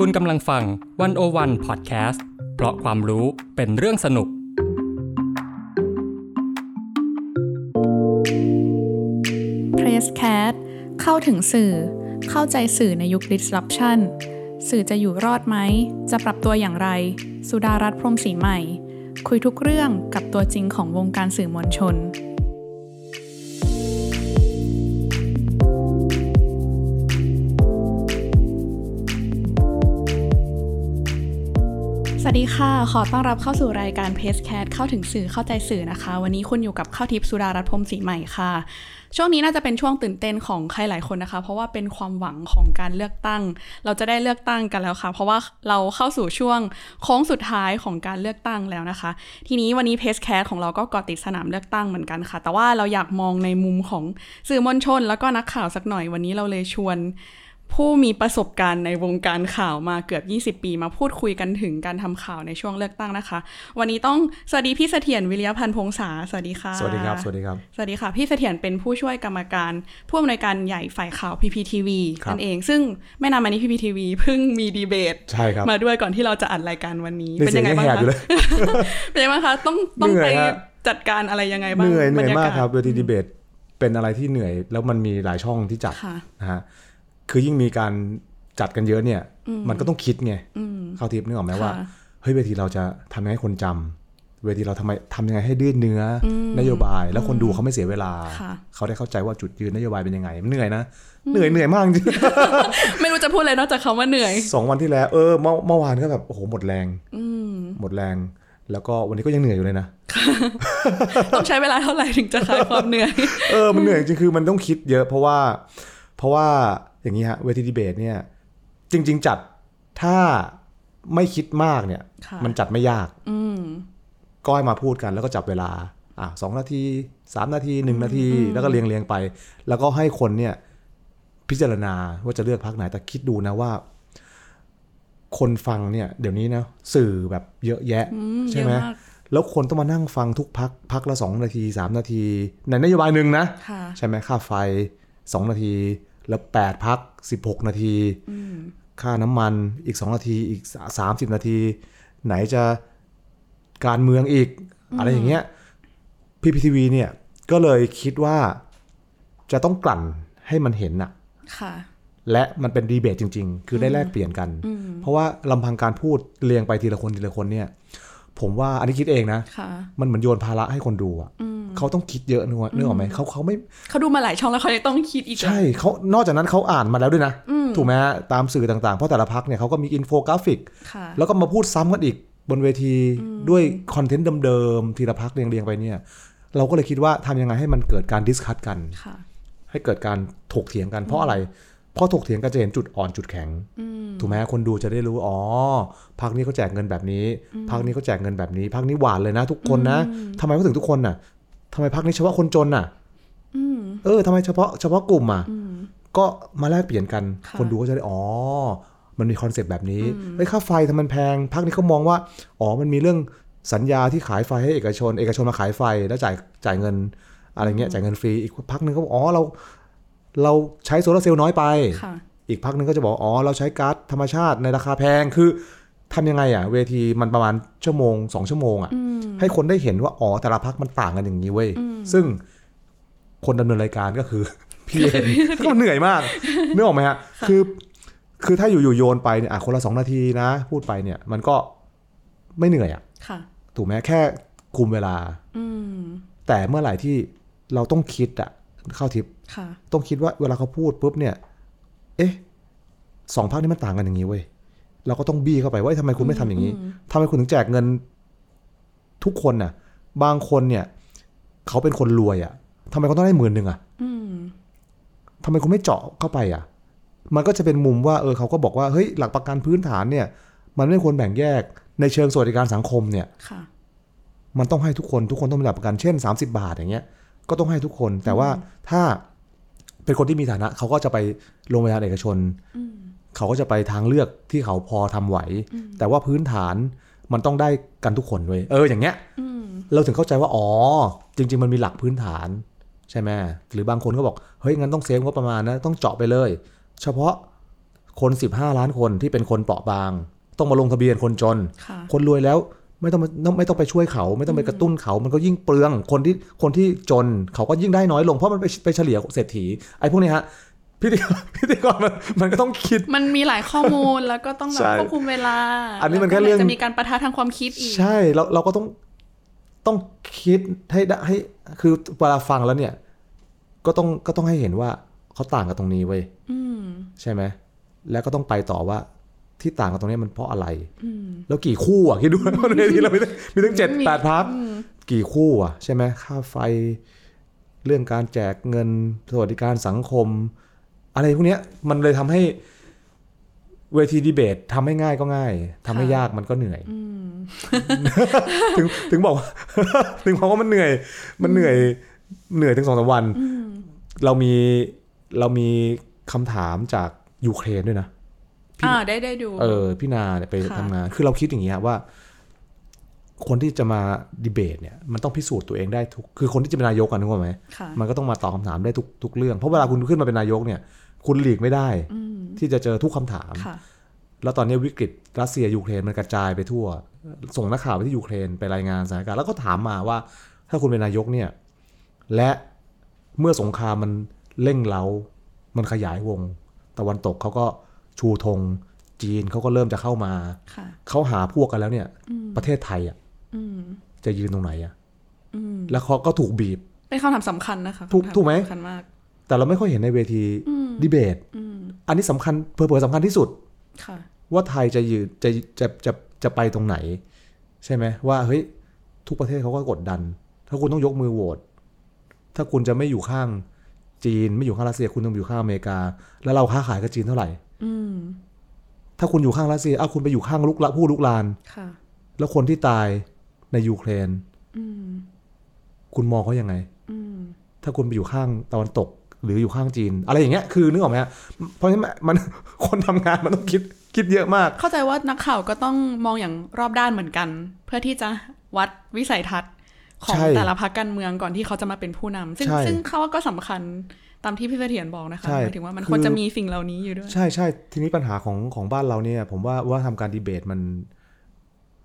คุณกำลังฟังวันโอวันพอดแคสต์เพราะความรู้เป็นเรื่องสนุก Press Cat เข้าถึงสื่อ เข้าใจสื่อในยุค disruption สื่อจะอยู่รอดไหม จะปรับตัวอย่างไร สุดารัตน์พรมศรีใหม่ คุยทุกเรื่องกับตัวจริงของวงการสื่อมวลชน วัสดีค่ะ ขอต้อนรับเข้าสู่รายการ p a c e Cat เข้าถึงสื่อเข้าใจสื่อนะคะ วันนี้คุณอยู่กับข้าวทิพย์สุดารัตน์พรมศรีใหม่ค่ะ ช่วงนี้น่าจะเป็นช่วงตื่นเต้นของใครหลายคนนะคะ เพราะว่าเป็นความหวังของการเลือกตั้ง เราจะได้เลือกตั้งกันแล้วค่ะ เพราะว่าเราเข้าสู่ช่วงโค้งสุดท้ายของการเลือกตั้งแล้วนะคะ ทีนี้วันนี้เพจแคสของเราก็เกาะติดสนามเลือกตั้งเหมือนกันค่ะ แต่ว่าเราอยากมองในมุมของสื่อมวลชน แล้วก็นักข่าวสักหน่อยวันนี้เราเลยชวน ผู้มีประสบการณ์ในวงการข่าวมาเกือบ 20 ปี มาพูดคุยกันถึงการทำข่าวในช่วงเลือกตั้งนะคะ วันนี้ต้องสวัสดีพี่เสถียรวิริยพันธ์พงษาสวัสดีค่ะ สวัสดีครับ สวัสดีครับ สวัสดีค่ะ พี่เสถียรเป็นผู้ช่วยกรรมการผู้อำนวยการใหญ่ฝ่ายข่าว PPTV ครับนั่นเอง ซึ่งไม่นานมานี้ PPTV เพิ่งมีดีเบตใช่ครับมาด้วยก่อนที่เราจะอัดรายการวันนี้ในเป็นเสียยังงไงยังบ้างแหบอยู่คะเลยเป็นยังไงบ้างคะต้องต้องเหนื่ไปอยฮะจัดการอะไรยังไงบ้างเหนื่อยเหนื่อยบรรมากศครับเวทีดีเบตเป็นอะไรที่เหนื่อยแล้วมันมีหลายช่องที่จัดค่ะนะฮะ คือยิ่งมีการจัดกันเยอะเนี่ย มันก็ต้องคิดไงเข้าทิพย์นึกออกไหมว่าค่ะเฮ้ยเวทีเราจะทำยังไงให้คนจำเวทีเราทำไมทำยังไงให้ดื้อเนื้ออนโยบาย แล้วคนดูเขาไม่เสียเวลาค่ะเขาได้เข้าใจว่าจุดยืนนโยบายเป็นยังไงมันเหนื่อยนะเหนื่อยเหนื่อยมากจริงไม่รู้จะพูดอะไรนอกจากคำว่าเหนื่อยสองวันที่แล้วเออเมื่อเมื่อวานก็แบบโอ้โหหมดแรงหมดแรง แล้วก็วันนี้ก็ยังเหนื่อยอยู่เลยนะต้องใช้เวลาเท่าไหร่ถึงจะคลายความเหนื่อยเออมันเหนื่อยจริงๆคือมันต้องคิดเยอะ เพราะว่า เพราะว่า อย่างนี้ฮะเวทีดีเบตเนี่ยจริง ๆ จัดถ้าไม่คิดมากเนี่ยค่ะมันจัดไม่ยากอืมก็ให้มาพูดกันแล้วก็จับเวลาอะสองนาทีสามนาทีหนึ่งนาที แล้วก็เรียงเรียงๆไป แล้วก็ให้คนเนี่ย พิจารณาว่าจะเลือกพักไหน แต่คิดดูนะว่า คนฟังเนี่ย เดี๋ยวนี้นะสื่อแบบเยอะแยะ ใช่ไหมเยอะมากแล้วคนต้องมานั่งฟังทุกพักพักละสองนาทีสามนาที ในนโยบายหนึ่งนะค่ะใช่ไหมค่าไฟ2นาที แล้ว8พัก 16 นาที ค่าน้ำมันอีก 2 นาทีอีก 30 นาที ไหนจะการเมืองอีก อะไรอย่างเงี้ยพีพีทีวีเนี่ย ก็เลยคิดว่าจะต้องกลั่นให้มันเห็นอะค่ะ และมันเป็นดีเบตจริง ๆ คือได้แลกเปลี่ยนกัน เพราะว่าลำพังการพูดเรียงไปทีละคนทีละคนเนี่ย ผมว่าอันนี้คิดเองนะค่ะมันเหมือนโยนภาระให้คนดูอะเขาต้องคิดเยอะนึกว่านึกออกไหมเขาเขาไม่เขาดูมาหลายช่องแล้วเขายังต้องคิดอีกเหรอใช่เขานอกจากนั้นเขาอ่านมาแล้วด้วยนะ ถูกไหมฮะตามสื่อต่างๆ เพราะแต่ละพรรคเนี่ยเขาก็มีอินโฟกราฟิกค่ะแล้วก็มาพูดซ้ำกันอีกบนเวทีด้วย content เดิมๆทีละพรรคเรียงๆไปเนี่ย เราก็เลยคิดว่าทำยังไงให้มันเกิดการ discuss กันค่ะให้เกิดการถกเถียงกันเพราะอะไรเพราะถกเถียงกันจะเห็นจุดอ่อนจุดแข็งถูกไหมคนดูจะได้รู้อ๋อพักนี้เขาแจกเงินแบบนี้พักนี้เขาแจกเงินแบบนี้พักนี้หวานเลยนะ ทุกคนนะทำไมเขาถึงทุกคนน่ะทำไมพักนี้เฉพาะคนจนน่ะเออทำไมเฉพาะเฉพาะกลุ่มอะก็มาแลกเปลี่ยนกันค่ะคนดูก็จะได้อ๋อมันมีคอนเซปต์แบบนี้เฮ้ยค่าไฟทำไมมันแพงพักนี้เขามองว่าอ๋อมันมีเรื่องสัญญาที่ขายไฟให้เอกชน เอกชนมาขายไฟแล้วจ่ายจ่ายเงิน อะไรเงี้ยจ่ายเงินฟรีอีกพักหนึ่งเขาบอกอ๋อเรา เราใช้โซลาร์เซลล์น้อยไปค่ะอีกพักหนึงก็จะบอกอ๋อเราใช้ก๊าซธรรมชาติในราคาแพงคือทำยังไงอะ เวทีมันประมาณชั่วโมงสองชั่วโมงอะ ให้คนได้เห็นว่าอ๋อแต่ละพักมันต่างกันอย่างนี้เว้ย ซึ่งคนดำเนินรายการก็คือพี่เอ็นก็เหนื่อยมากนึกออกไหมฮะ คือ คือถ้าอยู่ๆโยนไปเนี่ยอะคนละสองนาทีนะ พูดไปเนี่ย มันก็ไม่เหนื่อยอะค่ะถูกไหมแค่คุมเวลาอืมแต่เมื่อไหร่ที่เราต้องคิดอะเข้าทิปค่ะ ต้องคิดว่าเวลาเขาพูดปุ๊บเนี่ย เอ๊ะสองภาคนี้มันต่างกันอย่างนี้เว้ยเราก็ต้องบี้เข้าไปว่าเอ้ยทำไมคุณไม่ทำอย่างนี้ทำไมคุณถึงแจกเงินทุกคนน่ะ บางคนเนี่ย เขาเป็นคนรวยอะ่ะทำไมเขาต้องได้หมื่นหนึ่งอะ่ะอืมทำไมคุณไม่เจาะเข้าไปอะ่ะ มันก็จะเป็นมุมว่า เออเขาก็บอกว่าเฮ้ยหลักประกันพื้นฐานเนี่ย มันไม่ควรแบ่งแยกในเชิงสวัสดิการสังคมเนี่ยค่ะมันต้องให้ทุกคนทุกคนต้องมีหลักประกันเช่น 30 บาทอย่างเงี้ย ก็ต้องให้ทุกคน แต่ว่าถ้า เป็นคนที่มีฐานะ เขาก็จะไปโรงพยาบาลเอกชน เขาก็จะไปทางเลือกที่เขาพอทำไหว แต่ว่าพื้นฐานมันต้องได้กันทุกคนเว้ยเอออย่างเงี้ยอืมเราถึงเข้าใจว่าอ๋อ จริง ๆ มันมีหลักพื้นฐานใช่ไหมหรือบางคนก็บอกเฮ้ยงั้นต้องเซฟงบประมาณนะต้องเจาะไปเลย เฉพาะคน 15 ล้านคนที่เป็นคนเปราะบาง ต้องมาลงทะเบียนคนจนค่ะคนรวยแล้ว ไม่ต้องมาไม่ต้องไปช่วยเขา ไม่ต้องไปกระตุ้นเขา มันก็ยิ่งเปลืองคนที่คนที่จนเขาก็ยิ่งได้น้อยลงเพราะมันไปไปเฉลี่ยเศรษฐีไอ้พวกนี้ฮะพิธีกรพิธีกรมันมันก็ต้องคิด มันมีหลายข้อมูลแล้วก็ต้องแบบใช่ควบคุมเวลา อันนี้มันแค่ล้วเรื่องจะมีการประทะทางความคิดอีก ใช่เราเราก็ต้องต้องคิดให้ได้ให้คือเวลาฟังแล้วเนี่ย ก็ต้องก็ต้องให้เห็นว่าเขาต่างกันตรงนี้เว้ยอืมใช่ไหมแล้วก็ต้องไปต่อว่า ที่ต่างกันตรงนี้มันเพราะอะไรอืมแล้วกี่คู่อะคิดดูว่าในที่เรามีตั้งมีตั้งเจ็ดแปดพักกี่คู่อะใช่ไหมค่าไฟ เรื่องการแจกเงินสวัสดิการสังคม อะไรพวกเนี้ยมันเลยทำให้เวทีดีเบตทำให้ง่ายก็ง่ายทำให้ค่ะยากมันก็เหนื่อยอืมถึงถึงบอกว่าถึงบอกว่ามันเหนื่อย มันเหนื่อยเหนื่อยถึงสองสามวันอืมเรามีเรามีคำถามจากยูเครนด้วยนะ อ่าได้ได้ดูเออพี่นาเนี่ยไปค่ะทำงาน คือเราคิดอย่างเงี้ยว่า คนที่จะมาดีเบตเนี่ยมันต้องพิสูจน์ตัวเองได้ทุก คือคนที่จะเป็นนายกกันนึกว่าไหมค่ะมันก็ต้องมาตอบคำถามได้ทุกทุกเรื่อง เพราะเวลาคุณขึ้นมาเป็นนายกเนี่ย คุณหลีกไม่ได้อืมที่จะเจอทุกคำถามค่ะแล้วตอนนี้วิกฤตรัสเซียยูเครนมันกระจายไปทั่ว ส่งนักข่าวไปที่ยูเครนไปรายงานสถานการณ์แล้วก็ถามมาว่า ถ้าคุณเป็นนายกเนี่ย และเมื่อสงครามมันเร่งเร้ามันขยายวง ตะวันตกเขาก็ ชูธงจีนเขาก็เริ่มจะเข้ามาค่ะเขาหาพวกกันแล้วเนี่ยอืมประเทศไทยอะอืมจะยืนตรงไหนอะอืมแล้วเขาก็ถูกบีบ เป็นคำถามสำคัญนะคะถูกคำถาถูกไหมสำคัญมาก แต่เราไม่ค่อยเห็นในเวทีอืมดีเบตอืมอันนี้สำคัญเผื่อๆสำคัญที่สุดค่ะว่าไทยจะยืนจะจะจะจะไปตรงไหน ใช่ไหมว่าเฮ้ยทุกประเทศเขาก็กดดัน ถ้าคุณต้องยกมือโหวตถ้าคุณจะไม่อยู่ข้างจีนไม่อยู่ข้างรัสเซียคุณต้องอยู่ข้างอเมริกา แล้วเราค้าขายกับจีนเท่าไหร่อืม ถ้าคุณอยู่ข้างรัสเซียอ้าวคุณไปอยู่ข้างลุกละผู้ลุกลานค่ะแล้วคนที่ตายในยูเครนอืมคุณมองเขายังไงอืมถ้าคุณไปอยู่ข้างตะวันตก หรืออยู่ข้างจีน อะไรอย่างเงี้ยคือนึกออกไหมฮะเพราะฉะนั้นมันคนทำงานมันต้องคิดคิดเยอะมาก เข้าใจว่านักข่าวก็ต้องมองอย่างรอบด้านเหมือนกัน เพื่อที่จะวัดวิสัยทัศน์ ของใช่แต่ละพรรคการเมืองก่อนที่เขาจะมาเป็นผู้นำซึ่งใช่ซึ่งเขาว่าก็สำคัญตามที่พี่เสถียรบอกนะคะใช่หมายถึงว่ามันคือควรจะมีสิ่งเหล่านี้อยู่ด้วย ใช่ใช่ทีนี้ปัญหาของของบ้านเราเนี่ย ผมว่าว่าทำการดีเบตมัน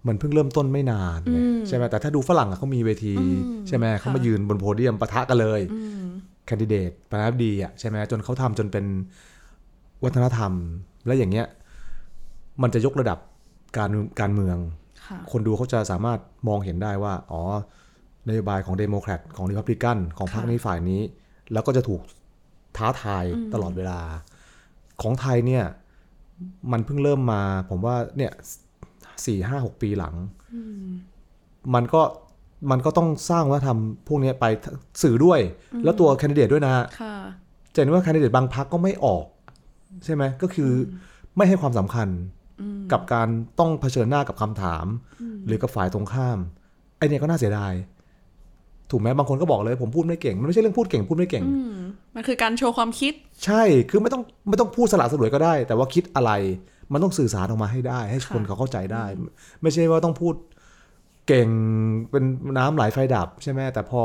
มันเพิ่งเริ่มต้นไม่นานไงอืมใช่ไหมแต่ถ้าดูฝรั่งอะเขามีเวทีอืมใช่ไหมเขามาค่ะยืนบนโพเดียมปะทะกันเลยอืมแคนดิเดตประธานาธิบดีอะใช่ไหมจนเขาทำจนเป็นวัฒนธรรม และอย่างเงี้ย มันจะยกระดับการการเมืองค่ะคนดูเขาจะสามารถมองเห็นได้ว่า อ๋อ นโยบายของเดโมแครตของริพับลิกันของพรรคค่ะนี้ฝ่ายนี้ แล้วก็จะถูกท้าทายอืมตลอดเวลา ของไทยเนี่ยมันเพิ่งเริ่มมา ผมว่าเนี่ยสี่ห้าหกปีหลังอืมมันก็มันก็ต้องสร้างวัฒนธรรมพวกนี้ไปสื่อด้วย แล้วตัวแคนดิเดตด้วยนะค่ะจะเห็นว่าแคนดิเดตบางพรรคก็ไม่ออก ใช่ไหมก็คืออไม่ให้ความสำคัญอืมกับการต้องเผชิญหน้ากับคำถาม หรือกับฝ่ายตรงข้ามไอเนี่ยก็น่าเสียดาย ถูกไหมบางคนก็บอกเลยผมพูดไม่เก่ง มันไม่ใช่เรื่องพูดเก่งพูดไม่เก่งอืมมันคือการโชว์ความคิด ใช่คือไม่ต้องไม่ต้องพูดสละสลวยก็ได้ แต่ว่าคิดอะไร มันต้องสื่อสารออกมาให้ได้ ให้คนค่ะเขาเข้าใจได้ ไม่ใช่ว่าต้องพูดเก่งเป็นน้ำไหลไฟดับใช่ไหมแต่พอ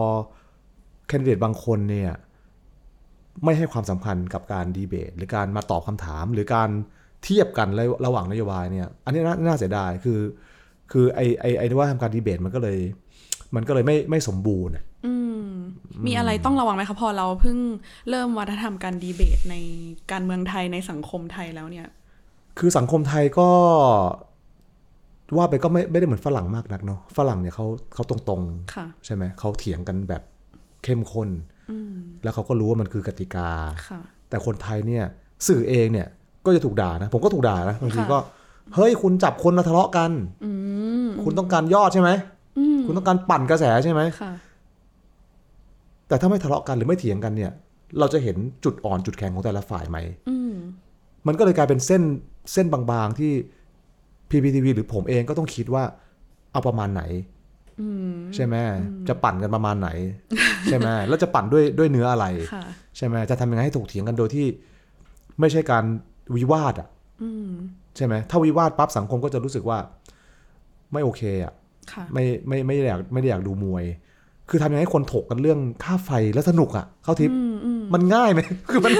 แคนดิเดตบางคนเนี่ยไม่ให้ความสำคัญกับการดีเบต หรือการมาตอบคำถาม หรือการเทียบกันระระหว่างนโยบายเนี่ย อันนี้น่าน่าเสียดายคือ คือไอไอไอที่ว่าทำการดีเบตมันก็เลย มันก็เลยไม่ไม่สมบูรณ์อืมมีอะไรต้องระวังไหมคะพอเราเพิ่งเริ่มวัฒนธรรมการดีเบตในการเมืองไทยในสังคมไทยแล้วเนี่ย คือสังคมไทยก็ว่าไปก็ไม่ไม่ได้เหมือนฝรั่งมากนักเนาะฝรั่งเนี่ยเขาเขาตรงค่ะๆใช่ไหมเขาเถียงกันแบบเข้มข้นอืมแล้วเขาก็รู้ว่ามันคือกติกาค่ะแต่คนไทยเนี่ย สื่อเองเนี่ยก็จะถูกด่านะ ผมก็ถูกด่านะบางทีค่ะก็ เฮ้ยคุณจับคนมาทะเลาะกันอืมคุณต้องการยอดใช่ไหมอืม คุณต้องการปั่นกระแสใช่ไหมค่ะแต่ถ้าไม่ทะเลาะกันหรือไม่เถียงกันเนี่ย เราจะเห็นจุดอ่อนจุดแข็งของแต่ละฝ่ายไหมอืมมันก็เลยกลายเป็นเส้นเส้นบางๆที่ PPTV หรือผมเองก็ต้องคิดว่า เอาประมาณไหนอืมใช่ไหมจะปั่นกันประมาณไหน ใช่ไหมแล้วจะปั่นด้วยด้วยเนื้ออะไรค่ะใช่ไหมจะทำยังไงให้ถกเถียงกันโดยที่ ไม่ใช่การวิวาทอะอืมใช่ไหมถ้าวิวาทปั๊บสังคมก็จะรู้สึกว่า ไม่โอเคอะค่ะ ไม่ไม่ไม่ได้อยากไม่ได้อยากดูมวย คือทำยังไงให้คนถกกันเรื่องค่าไฟแล้วสนุกอะ เข้าทิปอืมอืมมันง่ายไหมคือมัน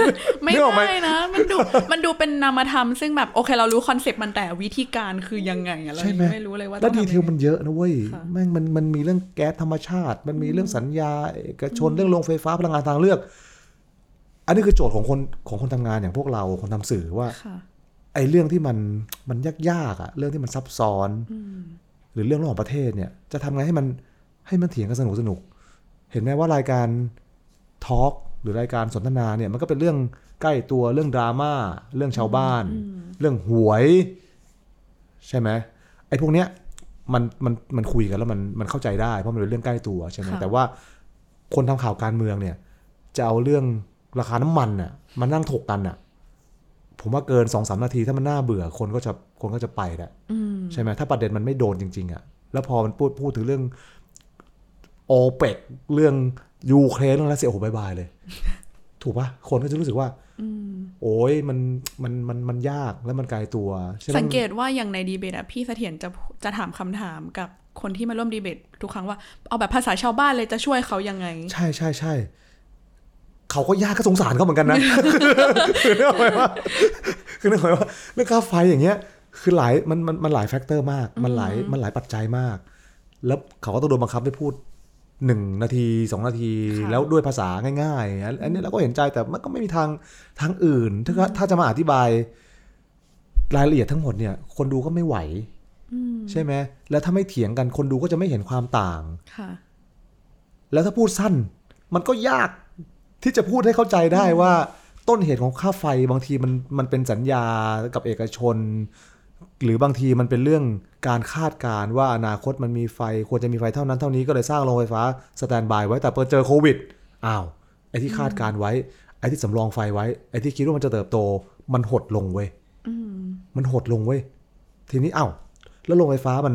ไม่นึกออกไหมได้นะไม่มันดูมันดูเป็นนามธรรมซึ่งแบบโอเคเรารู้คอนเซปต์มันแต่วิธีการคือยังไงอะเราใช่ไหมยังไม่รู้เลยว่าแล้วต้องดีทำเทลมันเยอะนะเว้ยค่ะแม่งมันมันมีเรื่องแก๊สธรรมชาติ มันมีเรื่องสัญญาเอกชนเรื่องโรงไฟฟ้าพลังงานทางเลือก อันนี้คือโจทย์ของคนของคนทำงานอย่างพวกเราคนทำสื่อว่าค่ะไอ้เรื่องที่มันมันยากๆอะเรื่องที่มันซับซ้อน หรือเรื่องระหว่างประเทศเนี่ยจะทำไงให้มันให้มันเถียงกันสนุกสนุกๆเห็นไหมว่ารายการทอล์กหรือรายการสนทนาเนี่ยมันก็เป็นเรื่องใกล้ตัวเรื่องดราม่าเรื่องชาวบ้าน เรื่องหวย ใช่ไหมไอ้พวกเนี้ยมันมันมันคุยกันแล้วมันมันเข้าใจได้เพราะมันเป็นเรื่องใกล้ตัวใช่ไหมค่ะแต่ว่าคนทำข่าวการเมืองเนี่ย จะเอาเรื่องราคาน้ำมันน่ะมานั่งถกกันน่ะ ผมว่าเกินสองสามนาทีถ้ามันน่าเบื่อคนก็จะคนก็จะไปแหละอืมใช่ไหมถ้าประเด็นมันไม่โดนจริง ๆอะ่ะแล้วพอมันพูดพูดถึงเรื่องโอเปกเรื่องยูเครนเรื่องรัสเซียโอ้โห bye bye เลย ถูกปะคนก็จะรู้สึกว่าโอ้ยมันมันมันมันยากแล้วมันไกลตัวใช่ไหมสังเกตว่าอย่างในดีเบตอะพี่เสถียรจะจะถามคำถามกับคนที่มาร่วมดีเบตทุกครั้งว่า เอาแบบภาษาชาวบ้านเลยจะช่วยเขายังไง ใช่ใช่ใช่ เขาก็ยากก็สงสารเขาเหมือนกันนะ คือนึกออกไหมว่าคือนึกออกไหมว่าเรื่องค่าไฟอย่างเงี้ย คือหลายมันมันมันหลายแฟกเตอร์มาก มันหลายมันหลายปัจจัยมาก แล้วเขาก็ต้องโดนบังคับให้พูดหนึ่งนาทีสองนาทีค่ะแล้วด้วยภาษาง่ายๆอันอันนี้เราก็เห็นใจแต่มันก็ไม่มีทางทางอื่น ถ้าถ้าจะมาอธิบายรายละเอียดทั้งหมดเนี่ย คนดูก็ไม่ไหวใช่ไหมแล้วถ้าไม่เถียงกันคนดูก็จะไม่เห็นความต่างค่ะแล้วถ้าพูดสั้น มันก็ยาก ที่จะพูดให้เข้าใจได้ว่าต้นเหตุของค่าไฟบางทีมันมันเป็นสัญญากับเอกชน หรือบางทีมันเป็นเรื่องการคาดการณ์ว่าอนาคตมันมีไฟควรจะมีไฟเท่านั้นเท่านี้ก็เลยสร้างโรงไฟฟ้าสแตนบายไว้แต่พอเจอโควิดอ้าวไอ้ที่คาดการณ์ไว้ ไอ้ที่สำรองไฟไว้ ไอ้ที่คิดว่ามันจะเติบโต มันหดลงเว้ยมันหดลงเว้ยทีนี้อ้าวแล้วโรงไฟฟ้ามัน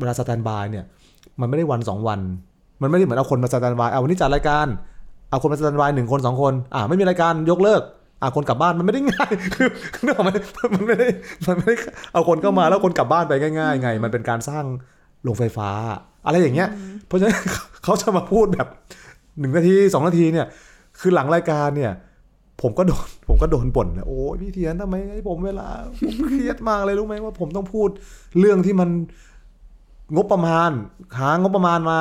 เวลา standby เนี่ย มันไม่ได้วันสองวัน มันไม่ได้เหมือนเอาคนมา standby เอาวันนี้จัดรายการ เอาคนมา standby หนึ่งคนสองคน อ่าไม่มีรายการยกเลิก อ่าคนกลับบ้านมันไม่ได้ง่าย คือคือนึกออกไหมมันไม่ได้มันไม่ได้เอาคนเข้ามาแล้วคนกลับบ้านไปง่ายๆไง มันเป็นการสร้างโรงไฟฟ้า อะไรอย่างเงี้ย เพราะฉะนั้นเขาจะมาพูดแบบหนึ่งนาทีสองนาทีเนี่ย คือหลังรายการเนี่ย ผมก็โดนผมก็โดนบ่นนะโอ้ยพี่เทียนทำไมให้ผมเวลาผมเครียดมากเลยรู้ไหมว่า ผมต้องพูดเรื่องที่มันงบประมาณหางบประมาณมา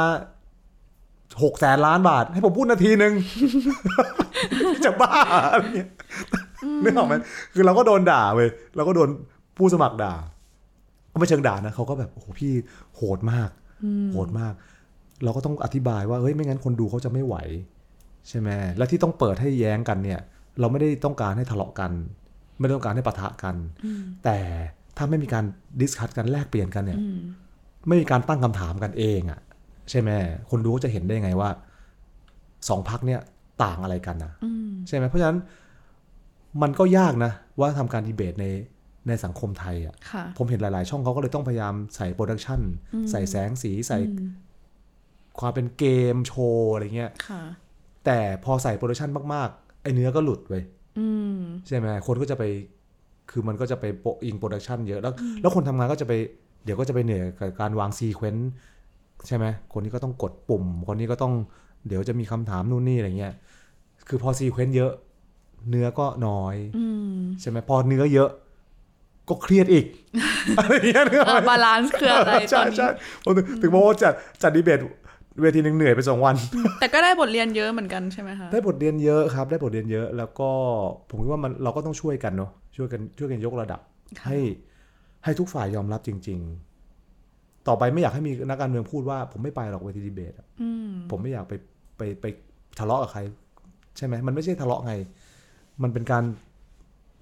หกแสนล้านบาท ให้ผมพูดนาทีหนึ่งจะบ้าอะไรเงี้ยนึกออกไหมคือเราก็โดนด่าเว้ยเราก็โดนผู้สมัครด่าก็ไม่เชิงด่านะเขาก็แบบโอ้โหพี่โหดมาก โหดมาก เราก็ต้องอธิบายว่าเฮ้ยไม่งั้นคนดูเขาจะไม่ไหว ใช่ไหมและที่ต้องเปิดให้แย้งกันเนี่ย เราไม่ได้ต้องการให้ทะเลาะกัน ไม่ได้ต้องการให้ปะทะกัน แต่ถ้าไม่มีการดิสคัตกันแลกเปลี่ยนกันเนี่ย ไม่มีการตั้งคำถามกันเองอะ่ะ ใช่ไหมคนดูก็จะเห็นได้ไงว่าสองพักเนี่ยต่างอะไรกันนะใช่ไหมเพราะฉะนั้นมันก็ยากนะ ว่าทำการดีเบตในในสังคมไทยอะ่ะค่ะ ผมเห็นหลาย ๆ ช่องเขาก็เลยต้องพยายามใส่ production ใส่แสงสีใส่ความเป็นเกมโชว์อะไรเงี้ยค่ะแต่พอใส่ production มาก ๆ ไอ้เนื้อก็หลุดไปอืมใช่ไหมคนก็จะไปคือมันก็จะไปโปะอิง production เยอะแล้ว แล้วคนทำงานก็จะไป เดี๋ยวก็จะไปเหนื่อยกับการวาง sequence ใช่ไหมคนนี้ก็ต้องกดปุ่ม คนนี้ก็ต้องเดี๋ยวจะมีคำถามนู่นนี่อะไรเงี้ยคือพอ sequence เยอะ เนื้อก็น้อยอืมใช่ไหมพอเนื้อเยอะ ก็เครียดอีกอะไรเงี้ยนึกออกไหม balance คืออะไรใช่ตอนนี้ใช่ผมถึงถึงบอกว่าจัดจัดดีเบตเวทีหนึ่งเหนื่อยไปสองวัน แต่ก็ได้บทเรียนเยอะเหมือนกันใช่ไหมคะได้บทเรียนเยอะครับ ได้บทเรียนเยอะ แล้วก็ผมคิดว่ามันเราก็ต้องช่วยกันเนาะช่วยกันช่วยกันยกระดับค่ะให้ให้ทุกฝ่ายยอมรับจริง ๆ ต่อไปไม่อยากให้มีนักการเมืองพูดว่า ผมไม่ไปหรอกเวทีดีเบตอะอืมผมไม่อยากไปไปไปทะเลาะกับใคร ใช่ไหมมันไม่ใช่ทะเลาะไง มันเป็นการ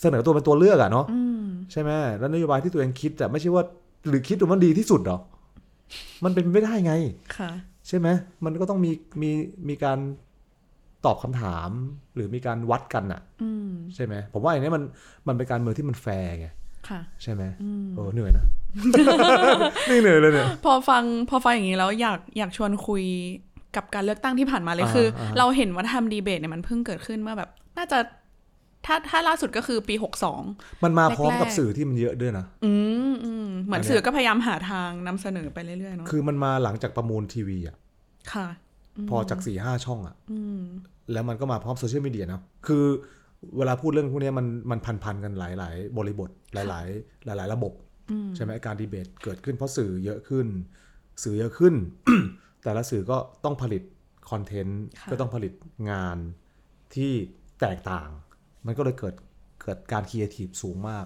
เสนอตัวเป็นตัวเลือกอะเนาะอืมใช่ไหมแล้วนโยบายที่ตัวเองคิดอะไม่ใช่ว่า หรือคิดว่ามันดีที่สุดหรอมันเป็นไปไม่ได้ไงค่ะ ใช่ไหมมันก็ต้องมีมีมีการตอบคำถาม หรือมีการวัดกันอะอืมใช่ไหมผมว่าอย่างนี้มันมันเป็นการเมืองที่มันแฟร์ไงค่ะ ใช่ไหมอืมเออเหนื่อยนะนี่เหนื่อยเลยเนี่ยพอฟังพอฟังอย่างนี้แล้วอยากอยากชวนคุยกับการเลือกตั้งที่ผ่านมาเลยอ่าคืออ่าเราเห็นว่าทำดีเบตเนี่ยมันเพิ่งเกิดขึ้นเมื่อแบบ น่าจะถ้าถ้าล่าสุดก็คือปีหกสองมันมาพร้อมกับแรกๆสื่อที่มันเยอะด้วยนะอืมอืมเหมือนอันเนี้ยสื่อก็พยายามหาทางนำเสนอไปเรื่อยๆเนาะคือมันมาหลังจากประมูลทีวีอะค่ะ พอจากสี่ห้าช่องอะอืมแล้วมันก็มาพร้อมโซเชียลมีเดียเนาะคือ เวลาพูดเรื่องพวกเนี้ยมันมันพันพันๆกันหลายหลาย ๆ บริบทหลายหลายหลายหลาย ๆ ระบบใช่ไหมการดีเบตเกิดขึ้นเพราะสื่อเยอะขึ้น สื่อเยอะขึ้น แต่ละสื่อก็ต้องผลิต content ค่ะก็ต้องผลิตงานที่แตกต่าง มันก็เลยเกิดเกิดการครีเอทีฟสูงมาก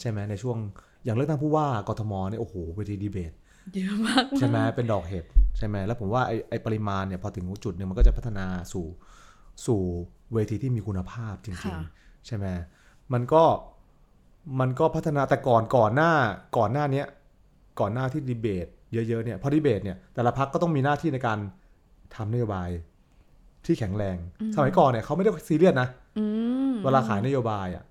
ใช่ไหมในช่วงอย่างเลือกตั้งผู้ว่ากทมเนี่ยโอ้โหเวทีดีเบตเยอะมากใช่ไหมเป็นดอกเห็ดใช่ไหมแล้วผมว่าไอ้ไอ้ปริมาณเนี่ยพอถึงจุดหนึ่งมันก็จะพัฒนาสู่สู่ เวทีที่มีคุณภาพจริงค่ะๆใช่ไหมมันก็มันก็พัฒนาแต่ก่อนก่อนหน้าก่อนหน้าเนี้ยก่อนหน้าที่ดีเบต เยอะๆเนี่ยพอดีเบตเนี่ยแต่ละพักก็ต้องมีหน้าที่ในการทำนโยบายที่แข็งแรง สมัยก่อนเนี่ยเขาไม่ได้ซีเรียสนะอืมเวลาขายนโยบายอะ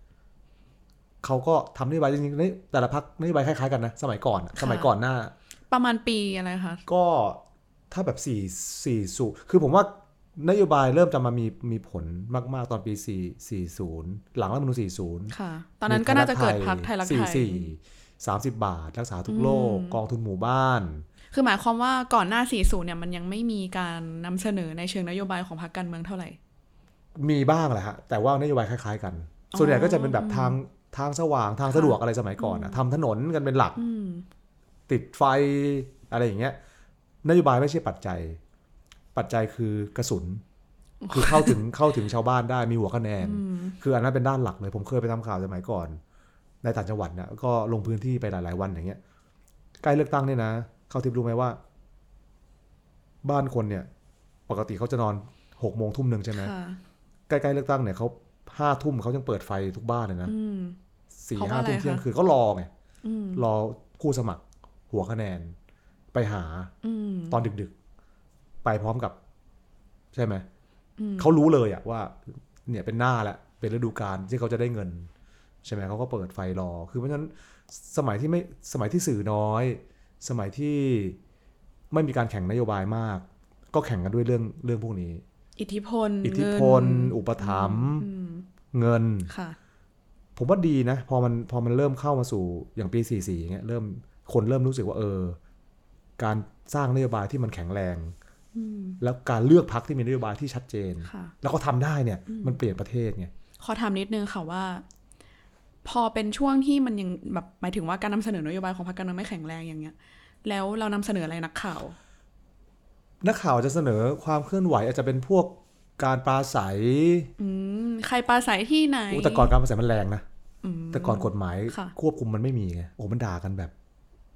เขาก็ทำนโยบายจริงๆนี่แต่ละพักนโยบายคล้ายๆกันนะสมัยก่อนอะสมัยก่อนหน้า ประมาณปีอะไรคะก็ถ้าแบบสี่สี่สูคือผมว่า นโยบายเริ่มจะมามีมีผลมาก ๆ ตอนปีสี่สี่ศูนย์หลังรัฐธรรมนูญสี่ศูนย์ค่ะ ตอนนั้นก็น่าจะเกิดพักไทยรักไทสี่ยสี่สามสิบบาท รักษาทุกโรคกองทุนหมู่บ้าน คือหมายความว่าก่อนหน้า 40 เนี่ยมันยังไม่มีการนำเสนอในเชิงนโยบายของพรรคการเมืองเท่าไหร่ มีบ้างแหละฮะ แต่ว่านโยบายคล้าย ๆ กัน ส่วนใหญ่ก็จะเป็นแบบทางทางสว่างทางสะดวกอะไรสมัยก่อนอะทำถนนกันเป็นหลักอืมติดไฟอะไรอย่างเงี้ยนโยบายไม่ใช่ปัจจัย ปัจจัยคือกระสุน คือเข้าถึงเข้าถึงชาวบ้านได้มีหัวคะแนน คืออันนั้นเป็นด้านหลักเลย ผมเคยไปทำข่าวสมัยก่อน ในต่างจังหวัดเนี่ยก็ลงพื้นที่ไปหลาย ๆ วันอย่างเงี้ยใกล้เลือกตั้งเนี่ยนะเข้าทิพย์รู้ไหมว่า บ้านคนเนี่ย ปกติเขาจะนอนหกโมงทุ่มหนึ่งใช่ไหมค่ะใกล้ๆเลือกตั้งเนี่ยเขาห้าทุ่มเขายังเปิดไฟทุกบ้านเลยนะอืมสี่เพราะว่าห้าทุ่มอะไรคะเที่ยงคือเขารอไงอืมรอผู้สมัครหัวคะแนนไปหาอืมตอนดึกๆ ไปพร้อมกับ ใช่ไหมอืมเขารู้เลยอะว่า เนี่ยเป็นหน้าแล้วเป็นฤดูกาลที่เขาจะได้เงิน ใช่ไหมเขาก็เปิดไฟรอ คือเพราะฉะนั้นสมัยที่ไม่สมัยที่สื่อน้อย สมัยที่ไม่มีการแข่งนโยบายมาก ก็แข่งกันด้วยเรื่องเรื่องพวกนี้ อิทธิพล อิทธิพลเงินอุปถัมภ์อืมเงินค่ะ ผมว่าดีนะ พอมันพอมันเริ่มเข้ามาสู่อย่างปี44อย่างเงี้ยเริ่มคนเริ่มรู้สึกว่าเออ การสร้างนโยบายที่มันแข็งแรงอืม แล้วการเลือกพักที่มีนโยบายที่ชัดเจนค่ะแล้วก็ทำได้เนี่ย มันเปลี่ยนประเทศไงขอถามนิดนึงค่ะว่า พอเป็นช่วงที่มันยังแบบหมายถึงว่าการนำเสนอนโยบายของพรรคการเมืองไม่แข็งแรงอย่างเงี้ย แล้วเรานำเสนออะไรนักข่าว นักข่าวจะเสนอความเคลื่อนไหวอาจจะเป็นพวกการปราศัยอืมใครปราศัยที่ไหนอู้แต่ก่อนการปราศัยมันแรงนะอืมแต่ก่อนกฎหมายค่ะควบคุมมันไม่มีไงโอ้มันด่ากันแบบ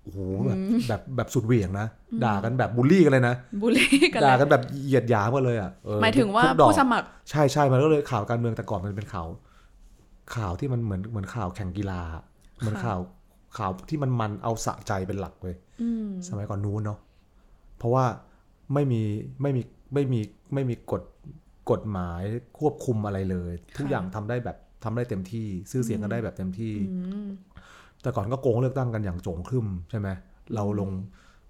โอ้โหแบบแบบแบบสุดเหวี่ยงนะ ด่ากันแบบบูลลี่กันเลยนะบูลลี่กันเลด่ายกันแบบเหยียดหยามกันเลยอะเออหมายถึงว่าทุกดอกผู้สมัครใช่ใช่มันก็เลยข่าวการเมืองแต่ก่อนมันเป็นข่าวข่าวที่มันเหมือนเหมือนข่าวแข่งกีฬาเหมือนข่าวข่าวที่มันมันเอาสะใจเป็นหลักเลยอืมสมัยก่อนนู้นเนาะเพราะว่าไม่มีไม่มีไม่มีไม่มีกฎกฎหมายควบคุมอะไรเลย ทุกอย่างทำได้แบบทำได้เต็มที่ ซื้อเสียงกันได้แบบเต็มที่อืม แต่ก่อนก็โกงเลือกตั้งกันอย่างโจงครึ่มใช่ไหมเราลง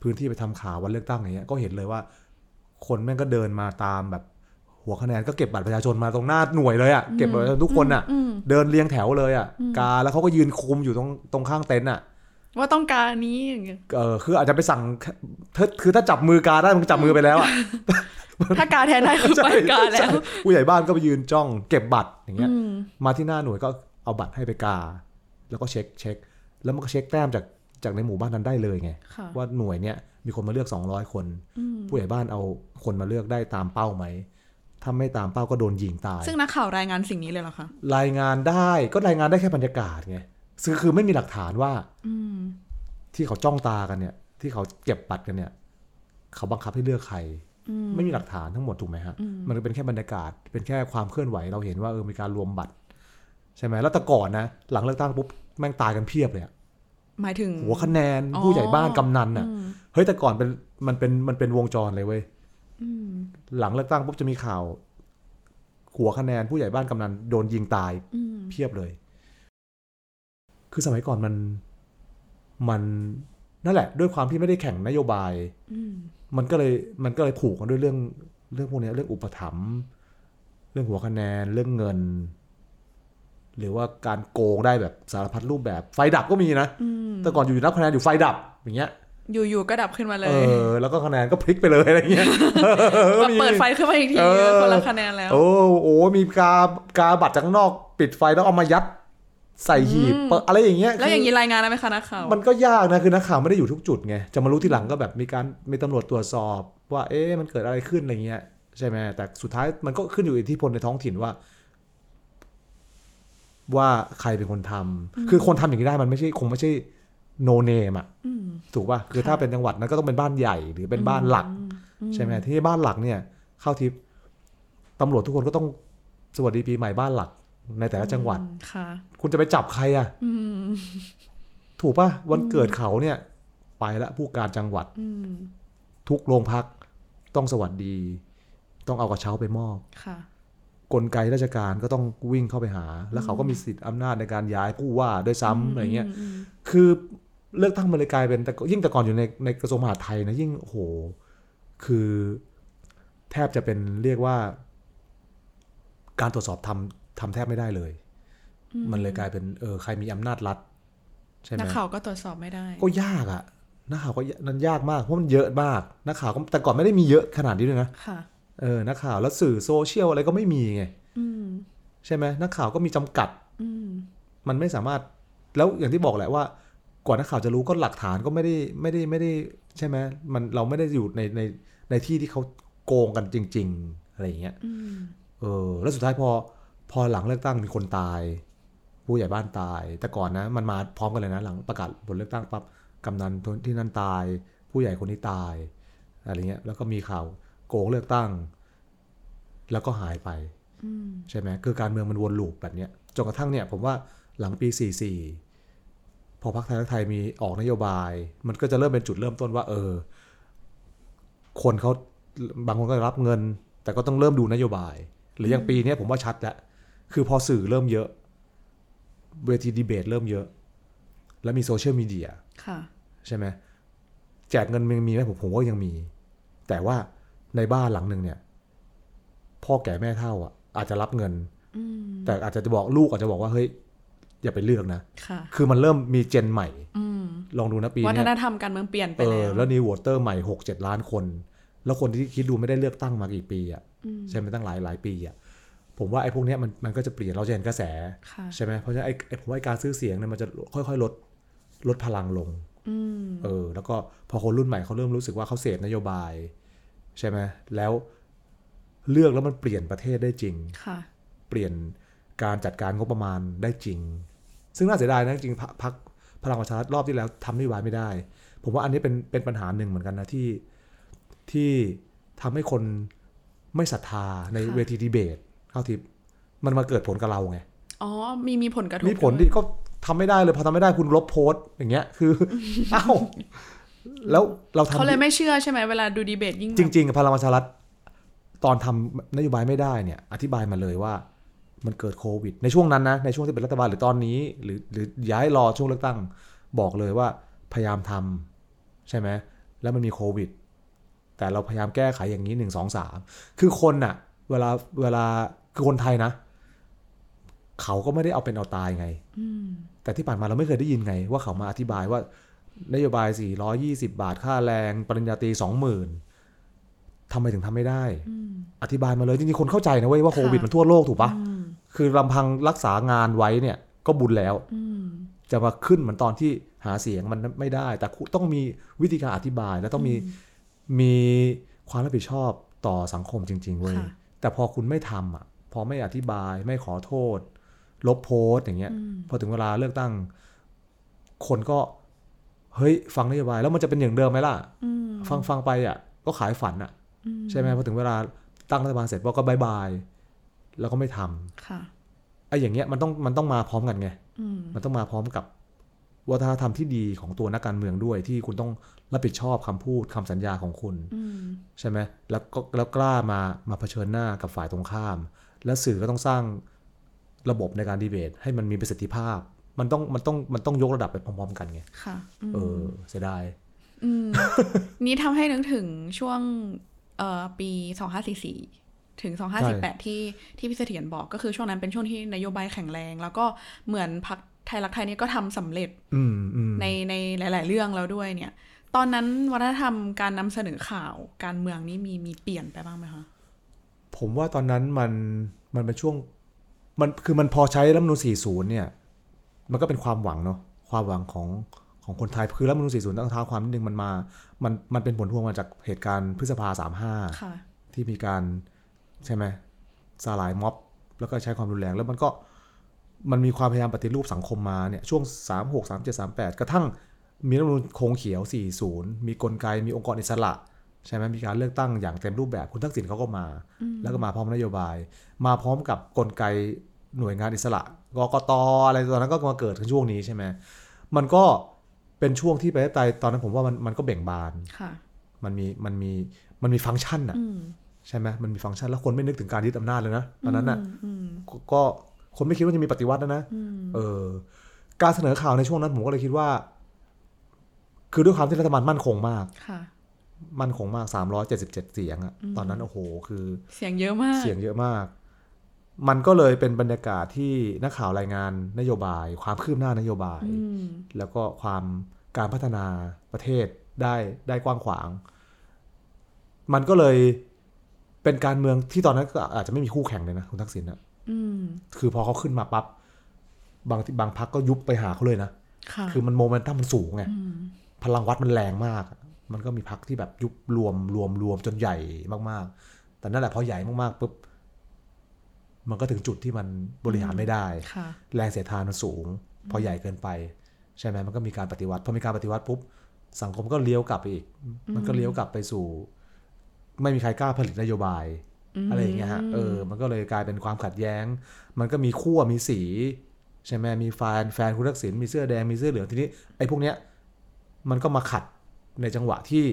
พื้นที่ไปทำข่าววันเลือกตั้งอย่างเงี้ยก็เห็นเลยว่า คนแม่งก็เดินมาตามแบบหัวคะแนนก็เก็บบัตรประชาชนมาตรงหน้าหน่วยเลยอะ่ะเก็บบัตรประชาชนทุกคนอะอืมเดินเรียงแถวเลยอะ่ะกาแล้วเขาก็ยืนคุมอยู่ตรงตรงข้างเต็นท์อะ ว่าต้องการนี้อย่างเงี้ยเออคืออาจจะไปสั่งถ้าคือถ้าจับมือกาได้มันจับมือไปแล้วอะถ้ากาแทนได้คือไปกาแล้วใช่ผู้ใหญ่บ้านก็ไปยืนจ้อง เก็บบัตรอย่างเงี้ยอืมมาที่หน้าหน่วยก็เอาบัตรให้ไปกา แล้วก็เช็คเช็ค แล้วมันก็เช็คแต้มจากจากในหมู่บ้านนั้นได้เลยไงค่ะว่าหน่วยเนี้ยมีคนมาเลือก 200 คน ผู้ใหญ่บ้านเอาคนมาเลือกได้ตามเป้าไหมถ้าไม่ตามเป้าก็โดนยิงตาย ซึ่งนักข่าวรายงานสิ่งนี้เลยเหรอคะรายงานได้ก็รายงานได้แค่บรรยากาศไงซึ่งคือไม่มีหลักฐานว่าอืมที่เขาจ้องตากันเนี่ย ที่เขาเก็บบัตรกันเนี่ย เขาบังคับให้เลือกใครอืมไม่มีหลักฐานทั้งหมดถูกไหมฮะอืมมันเป็นแค่บรรยากาศ เป็นแค่ความเคลื่อนไหวเราเห็นว่าเออมีการรวมบัตร ใช่ไหมแล้วแต่ก่อนนะ หลังเลือกตั้งปุ๊บแม่งตายกันเพียบเลยอะ หมายถึงหัวคะแนนอ๋อผู้ใหญ่บ้านกำนันอะอืมเฮ้ยแต่ก่อนเป็นมันเป็นมันเป็นวงจรเลยเว้ยอืมหลังเลือกตั้งปุ๊บจะมีข่าว หัวคะแนนผู้ใหญ่บ้านกำนันโดนยิงตายอืมเพียบเลย คือสมัยก่อนมันมันนั่นแหละ ด้วยความที่ไม่ได้แข่งนโยบายอืมมันก็เลยมันก็เลยผูกกันด้วยเรื่องเรื่องพวกเนี้ยเรื่องอุปถัมภ์เรื่องหัวคะแนนเรื่องเงิน หรือว่าการโกงได้แบบสารพัดรูปแบบ ไฟดับก็มีนะอืมแต่ก่อนอยู่นับคะแนนอยู่ไฟดับอย่างเงี้ยอยู่ๆก็ดับขึ้นมาเลเอยอแล้วก็คะแนนก็พลิกไปเลยอะไรเงี้ยก็เปิดไฟขึ้นมาอีกทีเออคนละคะแนนแล้ว โอ้โห มีกากาบัตรจากข้างนอกปิดไฟแล้วเอามายัดใส่หีบเปิดอะไรอย่างเงี้ย แล้วอย่างนี้นี้รายงานได้ไหมคะนักข่าว มันก็ยากนะคือนักข่าวไม่ได้อยู่ทุกจุดไง จะมารู้ทีหลังก็แบบมีการมีตำรวจตรวจสอบ ว่า เอ๊ะ มันเกิดอะไรขึ้นอะไรเงี้ยใช่ไหมแต่สุดท้ายมันก็ขึ้นอยู่อิทธิพลในท้องถิ่นว่า ว่าใครเป็นคนทำคือคนทำอย่างนี้ได้มันไม่ใช่คงไม่ใช่โนเนมอะถูกป่ะคือถ้าเป็นจังหวัดนั้นก็ต้องเป็นบ้านใหญ่หรือเป็นบ้านหลัก ใช่ไหมที่บ้านหลักเนี่ย เข้าทิพย์ตำรวจทุกคนก็ต้องสวัสดีปีใหม่บ้านหลัก ในแต่ละจังหวัดค่ะคุณจะไปจับใครอะถูกป่ะวันเกิดเขาเนี่ย ไปละผู้การจังหวัดทุกโรงพักต้องสวัสดี ต้องเอากระเช้าไปมอบค่ะ กลไกราชการก็ต้องวิ่งเข้าไปหา แล้วเขาก็มีสิทธิอำนาจในการย้ายผู้ว่าด้วยซ้ำอะไรเงี้ยคือเลือกตั้งมันเลยกลายเป็นแต่ยิ่งแต่ก่อนอยู่ในในกระทรวงมหาดไทยนะยิ่งโอ้โหคือแทบจะเป็นเรียกว่า การตรวจสอบทำทำแทบไม่ได้เลย มันเลยกลายเป็นเออใครมีอำนาจรัฐใช่ไหมนักข่าวก็ตรวจสอบไม่ได้ ก็ยากอะนักข่าวก็ยนั้นยากมากเพราะมันเยอะมากนักข่าวก็แต่ก่อนไม่ได้มีเยอะขนาดนี้ด้วยนะค่ะ เออนักข่าวแล้วสื่อโซเชียลอะไรก็ไม่มีไงอืมใช่ไหมนักข่าวก็มีจำกัดอืมมันไม่สามารถแล้วอย่างที่บอกแหละว่าก่อนนักข่าวจะรู้ก็หลักฐานก็ไม่ได้ไม่ได้ไม่ได้ใช่ไหมมันเราไม่ได้อยู่ในในในที่ที่เขาโกงกันจริง ๆ อะไรอย่างเงี้ยอืมเออ แล้วสุดท้ายพอพอหลังเลือกตั้งมีคนตาย ผู้ใหญ่บ้านตาย แต่ก่อนนะ มันมาพร้อมกันเลยนะ หลังประกาศผลเลือกตั้งปั๊บกำนันที่นั่นตาย ผู้ใหญ่คนนี้ตายอะไรเงี้ยแล้วก็มีข่าว โกงเลือกตั้ง แล้วก็หายไปอืมใช่ไหมคือการเมืองมันวนลูปแบบเนี้ยจนกระทั่งเนี่ยผมว่าหลังปี 44 พอพรรคไทยรักไทยมีออกนโยบาย มันก็จะเริ่มเป็นจุดเริ่มต้นว่า เออ คนเขาบางคนก็รับเงิน แต่ก็ต้องเริ่มดูนโยบาย หรืออย่างปีเนี้ยผมว่าชัดแล้วคือพอสื่อเริ่มเยอะเวทีดีเบตเริ่มเยอะ แล้วมีโซเชียลมีเดียค่ะใช่ไหมแจกเงินมันมีไหมผมผมว่ายังมี แต่ว่า ในบ้านหลังหนึ่งเนี่ย พ่อแก่แม่เท่าอะ อาจจะรับเงินอืมแต่อาจจะบอกลูกอาจจะบอกว่าเฮ้ยอย่าไปเลือกนะค่ะคือมันเริ่มมีเจนใหม่อืมลองดูนะปีวัฒเนี้ยนธรรมการเมืองเปลี่ยนไปเอแล้อวแล้วนิวโวเตอร์ใหม่หกเจ็ดล้านคน แล้วคนที่คิดดูไม่ได้เลือกตั้งมากี่ปีอะอืมใช่ไหมตั้งหลายหลายปีอะผมว่าไอ้พวกเนี้ยมันมันก็จะเปลี่ยนเราจะเห็นกระแสค่ะใช่ไหมเพราะฉะนั้นไอ้ไอ้ผมว่าไอ้การซื้อเสียงเนี่ยมันจะค่อยๆลดลดพลังลงอืมเออ แล้วก็พอคนรุ่นใหม่เขาเริ่มรู้สึกว่าเขาเสพนโยบาย ใช่ไหมแล้วเลือกแล้วมันเปลี่ยนประเทศได้จริงค่ะเปลี่ยนการจัดการงบประมาณได้จริง ซึ่งน่าเสียดายนะจริงๆพรรคพักพลังประชารัฐรอบที่แล้วทำนโยบายไม่ได้ ผมว่าอันนี้เป็นเป็นปัญหาหนึ่งเหมือนกันนะที่ที่ทำให้คนไม่ศรัทธาในค่ะเวทีดีเบตเข้าทิพย์มันมาเกิดผลกับเราไง อ๋อ มีมีผลกระทบ มีผลด้วยที่ก็ทำไม่ได้เลยพอทำไม่ได้คุณลบโพสต์อย่างเงี้ย คือ เอ้า แล้วเราทำเขาเลยไม่เชื่อใช่ไหมเวลาดูดีเบตยิ่ง จริง ๆ พลังประชารัฐตอนทำนโยบายไม่ได้เนี่ย อธิบายมาเลยว่ามันเกิดโควิด ในช่วงนั้นนะในช่วงที่เป็นรัฐบาลหรือตอนนี้ หรือหรือย้ายรอช่วงเลือกตั้งบอกเลยว่าพยายามทำใช่ไหมแล้วมันมีโควิด แต่เราพยายามแก้ไขอย่างนี้หนึ่งสองสามคือคนน่ะ เวลาเวลาคือคนไทยนะ เขาก็ไม่ได้เอาเป็นเอาตายไงอืมแต่ที่ผ่านมาเราไม่เคยได้ยินไง ว่าเขามาอธิบายว่า นโยบาย 420 บาทค่าแรงปริญญาตรี20,000ทำไมถึงทำไม่ได้อืมอธิบายมาเลยจริงๆคนเข้าใจนะเว้ยว่าโควิดค่ะมันทั่วโลกถูกปะอืมคือลำพังรักษางานไว้เนี่ยก็บุญแล้วอืมจะมาขึ้นเหมือนตอนที่หาเสียงมันไม่ได้ แต่คุณต้องมีวิธีการอธิบายและต้องมีมีความรับผิดชอบต่อสังคมจริง ๆเว้ยค่ะแต่พอคุณไม่ทำอะ พอไม่อธิบายไม่ขอโทษ ลบโพสต์อย่างเงี้ยอืมพอถึงเวลาเลือกตั้ง คนก็ เฮ้ย ฟังนโยบายแล้วมันจะเป็นอย่างเดิมไหมล่ะอืมฟังฟังไปอะ ก็ขายฝันอะอืมใช่ไหมพอถึงเวลาตั้งรัฐบาลเสร็จว่าก็บายบาย แล้วก็ไม่ทำค่ะไอ้อย่างเงี้ยมันต้องมันต้องมาพร้อมกันไงอืมมันต้องมาพร้อมกับวัฒนธรรมที่ดีของตัวนักการเมืองด้วย ที่คุณต้องรับผิดชอบคำพูดคำสัญญาของคุณอืมใช่ไหมแล้วก็แล้วกล้ามามาเผชิญหน้ากับฝ่ายตรงข้าม และสื่อก็ต้องสร้างระบบในการดีเบต ให้มันมีประสิทธิภาพ มันต้องมันต้องมันต้องยกระดับไปพร้อมๆกันไงค่ะมเออเสียดายอืมนี่ทำให้นึกถึงช่วงเอ่อปีสองห้าสี่สี่ถึงสองห้าสี่แปดที่ที่พี่เสถียรบอกก็คือช่วงนั้นเป็นช่วงที่นโยบายแข็งแรง แล้วก็เหมือนพักไทยรักไทยนี่ก็ทำสำเร็จอืมอืมในในหลาย ๆ เรื่องแล้วด้วยเนี่ย ตอนนั้นวัฒนธรรมการนำเสนอข่าวการเมืองนี่มีมีเปลี่ยนไปบ้างไหมคะ ผมว่าตอนนั้นมันมันเป็นช่วง มันคือมันพอใช้รัฐธรรมนูญ40 เนี่ย มันก็เป็นความหวังเนาะความหวังของของคนไทยคือรัฐธรรมนูญ40ต้องเท้าความนิดนึงมันมา มันมันเป็นผลพวงมาจากเหตุการณ์พฤษภา35ค่ะที่มีการใช่ไหมสลายม็อบ แล้วก็ใช้ความรุนแรงแล้วมันก็มันมีความพยายามปฏิรูปสังคมมาเนี่ยช่วง 3 6 3 7 3 8 กระทั่งมีรัฐธรรมนูญโครงเขียว 40 มีกลไกมีองค์กรอิสระ ใช่ไหมมีการเลือกตั้งอย่างเต็มรูปแบบคุณทักษิณเขาก็มา แล้วก็มาพร้อมนโยบาย มาพร้อมกับกลไกหน่วยงานอิสระ กกตอะไรตอนนั้นก็มาเกิดในช่วงนี้ใช่ไหมมันก็เป็นช่วงที่ประเทศไทยตอนนั้นผมว่ามันมันก็เบ่งบานค่ะมันมีมันมีมันมีฟังก์ชันอะอืมใช่ไหมมันมีฟังก์ชันแล้วคนไม่นึกถึงการยึดอำนาจเลยนะตอนนั้นน่ะอืมก็ก็คนไม่คิดว่าจะมีปฏิวัตินะนะอืมเออ การเสนอข่าวในช่วงนั้นผมก็เลยคิดว่า คือด้วยความที่รัฐบาลมั่นคงมากค่ะมั่นคงมาก 377 เสียงอะตอนนั้นโอ้โห คือ เสียงเยอะมาก เสียงเยอะมาก มันก็เลยเป็นบรรยากาศที่นักข่าวรายงานนโยบาย ความคืบหน้านโยบายอืมแล้วก็ความการพัฒนาประเทศได้ได้กว้างขวาง มันก็เลยเป็นการเมืองที่ตอนนั้นก็อาจจะไม่มีคู่แข่งเลยนะคุณทักษิณนะอืมคือพอเขาขึ้นมาปั๊บบางบางพักก็ยุบไปหาเขาเลยนะค่ะคือมันโมเมนตัมมันสูงไงอืมพลังวัดมันแรงมาก มันก็มีพักที่แบบยุบรวมรวมรวมจนใหญ่มากๆ แต่นั่นแหละพอใหญ่มากๆปุ๊บ มันก็ถึงจุดที่มันบริหารไม่ได้ค่ะแรงเสียดทานมันสูง พอใหญ่เกินไป ใช่ไหมมันก็มีการปฏิวัติพอมีการปฏิวัติปุ๊บสังคมก็เลี้ยวกลับไปอีก มันก็เลี้ยวกลับไปสู่ ไม่มีใครกล้าผลิตนโยบาย อะไรอย่างเงี้ยฮะเออ มันก็เลยกลายเป็นความขัดแย้ง มันก็มีขั้วมีสี ใช่ไหมมีแฟนแฟนคุณทักษิณมีเสื้อแดงมีเสื้อเหลืองทีนี้ไอ้พวกเนี้ยมันก็มาขัดในจังหวะที่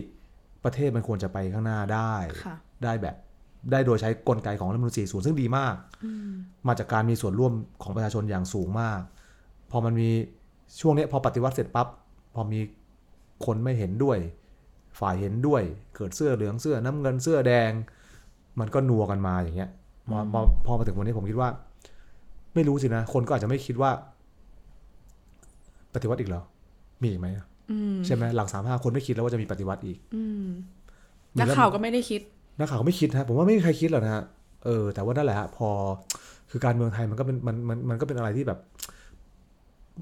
ประเทศมันควรจะไปข้างหน้าได้ค่ะได้แบบ ได้โดยใช้กลไกของรัฐธรรมนูญ40 ซึ่งดีมาก มาจากการมีส่วนร่วมของประชาชนอย่างสูงมาก พอมันมีช่วงเนี้ยพอปฏิวัติเสร็จปั๊บ พอมีคนไม่เห็นด้วย ฝ่ายเห็นด้วย เกิดเสื้อเหลืองเสื้อน้ำเงินเสื้อแดง มันก็นัวกันมาอย่างเงี้ยพอพอพอมาถึงวันนี้ผมคิดว่า ไม่รู้สินะ คนก็อาจจะไม่คิดว่า ปฏิวัติอีกเหรอมีอีกไหมอืมใช่ไหมหลังสามห้าคนไม่คิดแล้วว่าจะมีปฏิวัติอีกอืมมีนักแล้วข่าวก็ไม่ได้คิด นักข่าวก็ไม่คิดฮะผมว่าไม่มีใครคิดหรอกนะฮะเออแต่ว่านั่นแหละฮะพอคือการเมืองไทยมันก็เป็นมันมันมันก็เป็นอะไรที่แบบ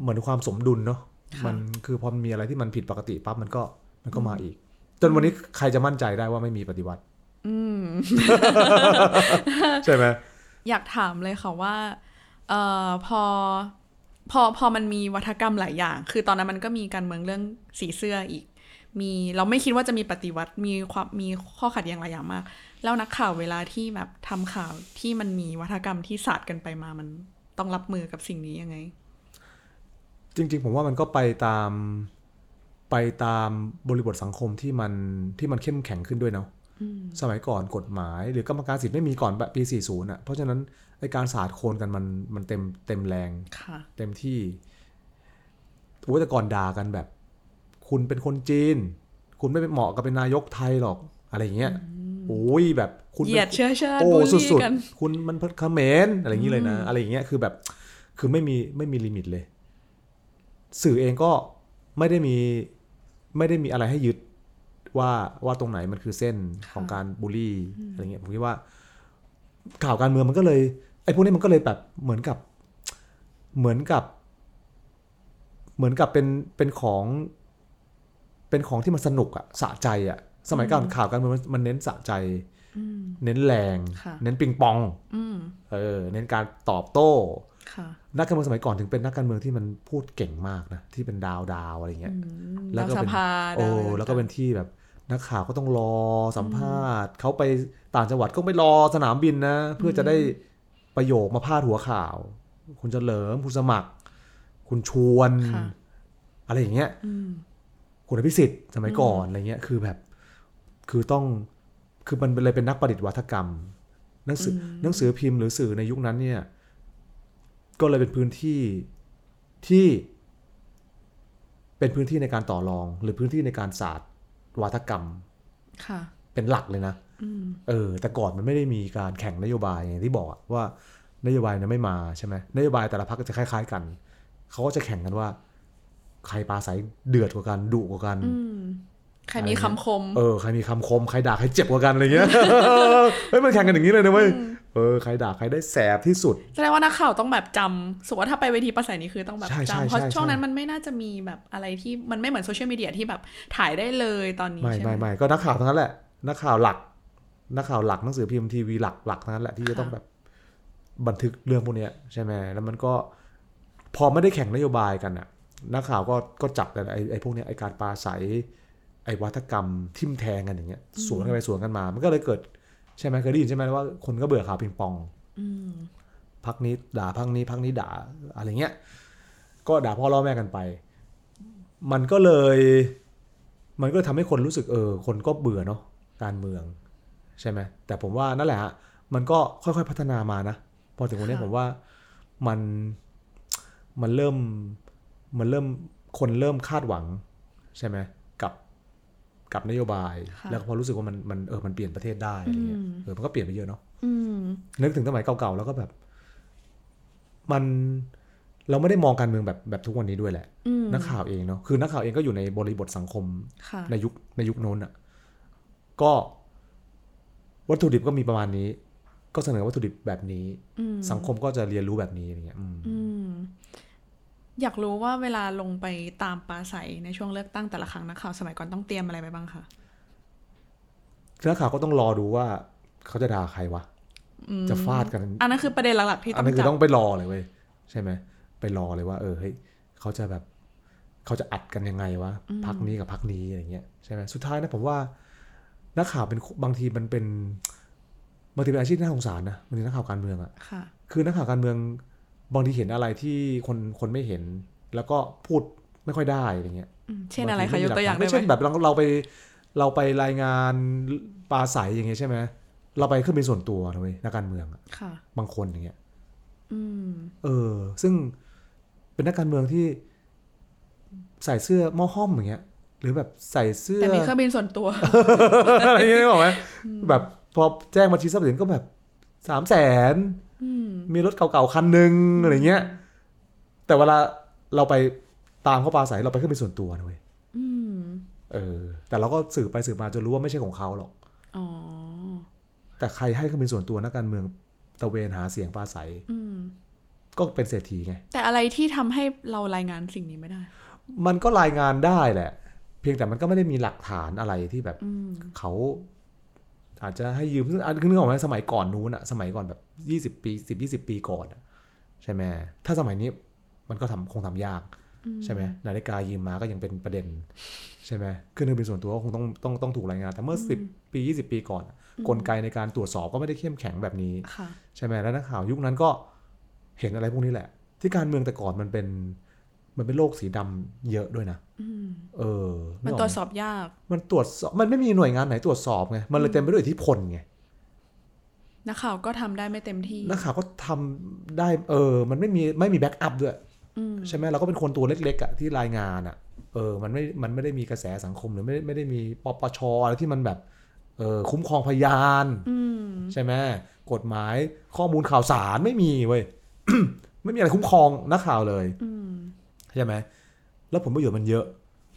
เหมือนความสมดุลเนาะค่ะมันคือพอมันมีอะไรที่มันผิดปกติปั๊บมันก็มันก็มาอีก จนวันนี้ใครจะมั่นใจได้ว่าไม่มีปฏิวัติ อืมใช่ไหมอยากถามเลยค่ะว่าเอ่อพอพอพอมันมีวัฒกรรมหลายอย่าง คือตอนนั้นมันก็มีการเมืองเรื่องสีเสื้ออีก มีเราไม่คิดว่าจะมีปฏิวัติมีความมีข้อขัดแย้งหลายอย่างมาก แล้วนักข่าวเวลาที่แบบทำข่าวที่มันมีวัฒกรรมที่ศาสตร์กันไปมามันต้องรับมือกับสิ่งนี้ยังไง จริง ๆ ผมว่ามันก็ไปตามไปตามบริบทสังคมที่มันที่มันเข้มแข็งขึ้นด้วยเนาะสมัยก่อนกฎหมาย หรือกรรมการสิทธิ์ไม่มีก่อนปี 40อะเพราะฉะนั้นไอการสาดโคนกันมันมันเต็มเต็มแรงค่ะเต็มที่โอ้ยแต่ก่อนด่ากันแบบ คุณเป็นคนจีน คุณไม่เป็นเหมาะกับเป็นนายกไทยหรอกอะไรอย่างเงี้ยโอ้ยแบบคุณเหยียดเชื้อชาติโอ้บูลสุลี่ดกันๆคุณมันเขมรอะไรอย่างนี้เลยนะ อะไรอย่างเงี้ยคือแบบ คือไม่มีไม่มีลิมิตเลย สื่อเองก็ไม่ได้มีไม่ได้มีอะไรให้ยึดว่าว่าตรงไหนมันคือเส้นของการบูลลี่อะไรเงี้ยผมคิดว่า ข่าวการเมืองมันก็เลยไอ้พวกนี้มันก็เลยแบบเหมือนกับเหมือนกับ เหมือนกับเป็นเป็นของ เป็นของที่มันสนุกอะสะใจอะสมัยก่อนข่าวการเมืองมันมันเน้นสะใจเน้นแรงค่ะเน้นปิงปองอืมเออ เน้นการตอบโต้ค่ะนักการเมืองสมัยก่อนถึงเป็นนักการเมืองที่มันพูดเก่งมากนะที่เป็นดาวดาวอะไรเงี้ยแล้แล้ววก็สเป็นภาโอ้ดาวแล้วก็เป็นที่แบบนักข่าวก็ต้องรอสัมภาษณ์เขาไปต่างจังหวัดก็ไม่รอสนามบินนะ เพื่อจะได้ประโยคมาพาดหัวข่าว คุณเฉลิมคุณสมัคร คุณชวนค่ะอะไรอย่างเงี้ยอืม คุณอภิสิทธิ์สมัยก่อนอะไรเงี้ยคือแบบ คือต้องคือมันเลยเป็นนักประดิษฐ์วัฒกรรมหนังสืออหนังสือพิมพ์หรือสื่อในยุคนั้นเนี่ย ก็เลยเป็นพื้นที่ที่ เป็นพื้นที่ในการต่อรอง หรือพื้นที่ในการศาสตร์วัฒกรรมค่ะเป็นหลักเลยนะอืมเออ แต่ก่อนมันไม่ได้มีการแข่งนโยบายอย่างที่บอกอะว่านโยบายเนี่ยไม่มาใช่ไหมนโยบายแต่ละพรรคก็จะคล้าย ๆ กันเขาก็จะแข่งกันว่า ใครปราศัยเดือดกว่ากันดุกว่ากันอืมใครมีคำคม เออ ใครมีคำคม ใครด่าใครเจ็บกว่ากันอะไรเงี้ย เฮ้ย มันแข่งกันอย่างนี้เลยนะเว้ย เออ ใครด่าใครได้แสบที่สุด แสดงว่านักข่าวต้องแบบจำสมมติว่าถ้าไปเวทีประสัยนี้คือต้องแบบใช่ใช่จำเพราะใช่ช่วงนั้นใช่มันไม่น่าจะมีแบบอะไรที่มันไม่เหมือนโซเชียลมีเดียที่แบบถ่ายได้เลยตอนนี้ไม่ใช่ไหมไม่ไม่ก็นักข่าวทั้งนั้นแหละ นักข่าวหลัก นักข่าวหลักหนังสือพิมพ์ทีวีหลักหลักทั้งนั้นแหละที่จะต้องแบบบันทึกเรื่องพวกเนี้ยใช่ไหมแล้วมันก็พอไม่ได้แข่งนโยบายกันอะ นักข่าวก็ก็จับแต่ไอ้ไอ้พวกเนี้ยไอ้การปราศัยไอ้วัฒกรรมทิมแทงกันอย่างเงี้ยสวนกันไปสวนกันมา มันก็เลยเกิดใช่ไหมเคยได้ยินใช่ไหมว่าคนก็เบื่อข่าวปิงปองพักนี้ด่าพักนี้พักนี้ด่าอะไรเงี้ยก็ด่าพ่อล่อแม่กันไป มันก็เลย มันก็ทำให้คนรู้สึกเออ คนก็เบื่อเนาะการเมือง ใช่ไหมแต่ผมว่านั่นแหละฮะมันก็ค่อยๆพัฒนามานะพอถึงวันนี้ผมว่ามันมันเริ่ม มันเริ่มคนเริ่มคาดหวังใช่ไหมกับกับนโยบายค่ะแล้วก็พอรู้สึกว่ามันมันเออมันเปลี่ยนประเทศได้อะไรเงี้ยเออมันก็เปลี่ยนไปเยอะเนาะอืมนึกถึงสมัยเก่าๆแล้วก็แบบ มันเราไม่ได้มองการเมืองแบบแบบทุกวันนี้ด้วยแหละอืมนักข่าวเองเนาะคือนักข่าวเองก็อยู่ในบริบทสังคมค่ะในยุคในยุคโน้นอะก็วัตถุดิบก็มีประมาณนี้ ก็เสนอวัตถุดิบแบบนี้อืมสังคมก็จะเรียนรู้แบบนี้อย่างเงี้ยอืม อืมอยากรู้ว่าเวลาลงไปตามปราศัยในช่วงเลือกตั้งแต่ละครั้งนักข่าวสมัยก่อนต้องเตรียมอะไรไปบ้างคะนักข่าวก็ต้องรอดูว่าเขาจะด่าใครวะอืมจะฟาดกัน อันนั้นคือประเด็นหลักๆที่อัต้นองนั้นคือจับต้องไปรอเลยเว้ยใช่ไหมไปรอเลยว่า เออเฮ้ยเขาจะแบบเขาจะอัดกันยังไงวะพักนี้กับพักนี้อะไรเงี้ยใช่ไหมสุดท้ายนะผมว่านักข่าวเป็นบางทีมันเป็นบางทีเป็นอาชีพที่น่าสงสารนะบางทีนักข่าวการเมืองอะค่ะคือนักข่าวการเมือง บางทีเห็นอะไรที่คนคนไม่เห็น แล้วก็พูดไม่ค่อยได้อะไรเงี้ยอืมเช่นอะไรบางคะทียกตัวอย่างได้ไม่ไหเช่นมแบบเราเราไปเราไปรายงานปลาใสอย่างเงี้ยใช่ไหมเราไปเครื่องบินส่วนตัวนะเว้ยนักการเมืองอะค่ะบางคนอย่างเงี้ยอืมเออ ซึ่งเป็นนักการเมืองที่ใส่เสื้อหม้อห้อมอย่างเงี้ย หรือแบบใส่เสื้อแต่มีเครื่องบินส่วนตัวอะไรอย่างเงี้ยนึกออกไหมแบบพอแจ้งบัญชีทรัพย์สินก็แบบสามแสนอื มมีรถเก่าๆคันหนึ่งอะไรเงี้ย แต่เวลาเราไปตามเขาปลาใสเราไปขึ้นเป็นส่วนตัวนะเว้ยอืมเออ แต่เราก็สืบไปสืบมาจนรู้ว่าไม่ใช่ของเขาหรอกอ๋อแต่ใครให้ขึ้นเป็นส่วนตัวนักการเมืองตะเวนหาเสียงปลาใสอืมก็เป็นเศรษฐีไง แต่อะไรที่ทำให้เรารายงานสิ่งนี้ไม่ได้ มันก็รายงานได้แหละ เพียงแต่มันก็ไม่ได้มีหลักฐานอะไรที่แบบอืมเขา อาจจะให้ยืมซึ่งอันคือนึกออกไหมสมัยก่อนนู้นอะสมัยก่อนแบบยี่สิบปีสิบยี่สิบปีก่อนอะใช่ไหมถ้าสมัยนี้มันก็ทำคงทำยากใช่ไหมนาฬิกายืมมาก็ยังเป็นประเด็น ใช่ไหมขึ้นเครื่องบินส่วนตัวก็คงต้องต้องต้องถูกรายงาน แต่เมื่อสิบปียี่สิบปีก่อนอะกลไกในการตรวจสอบก็ไม่ได้เข้มแข็งแบบนี้ค่ะใช่ไหมแล้วนักข่าวยุคนั้นก็เห็นอะไรพวกนี้แหละ ที่การเมืองแต่ก่อนมันเป็นมันเป็นโลกสีดำเยอะด้วยนะอืม เออ มันกกตรไหวจสอบยาก มันตรวจสอบมันไม่มีหน่วยงานไหนตรวจสอบไง มันเลยเต็มไปด้วยอิทธิพลไงนักข่าวก็ทำได้ไม่เต็มที่นักข่าวก็ทำได้ เออ มันไม่มีไม่มีแบ็กอัพด้วยอืมใช่ไหมเราก็เป็นคนตัวเล็กๆอะที่รายงานอะเออ มันไม่ มันไม่ได้มีกระแสสังคมหรือไม่ได้ไม่ได้มีปปชอะไรที่มันแบบ เออคุ้มครองพยานอืมใช่ไหมกฎหมายข้อมูลข่าวสารไม่มีเว้ยไม่มีอะไรคุ้มครองนักข่าวเลยอืมใช่ไหม แล้วผลประโยชน์มันเยอะ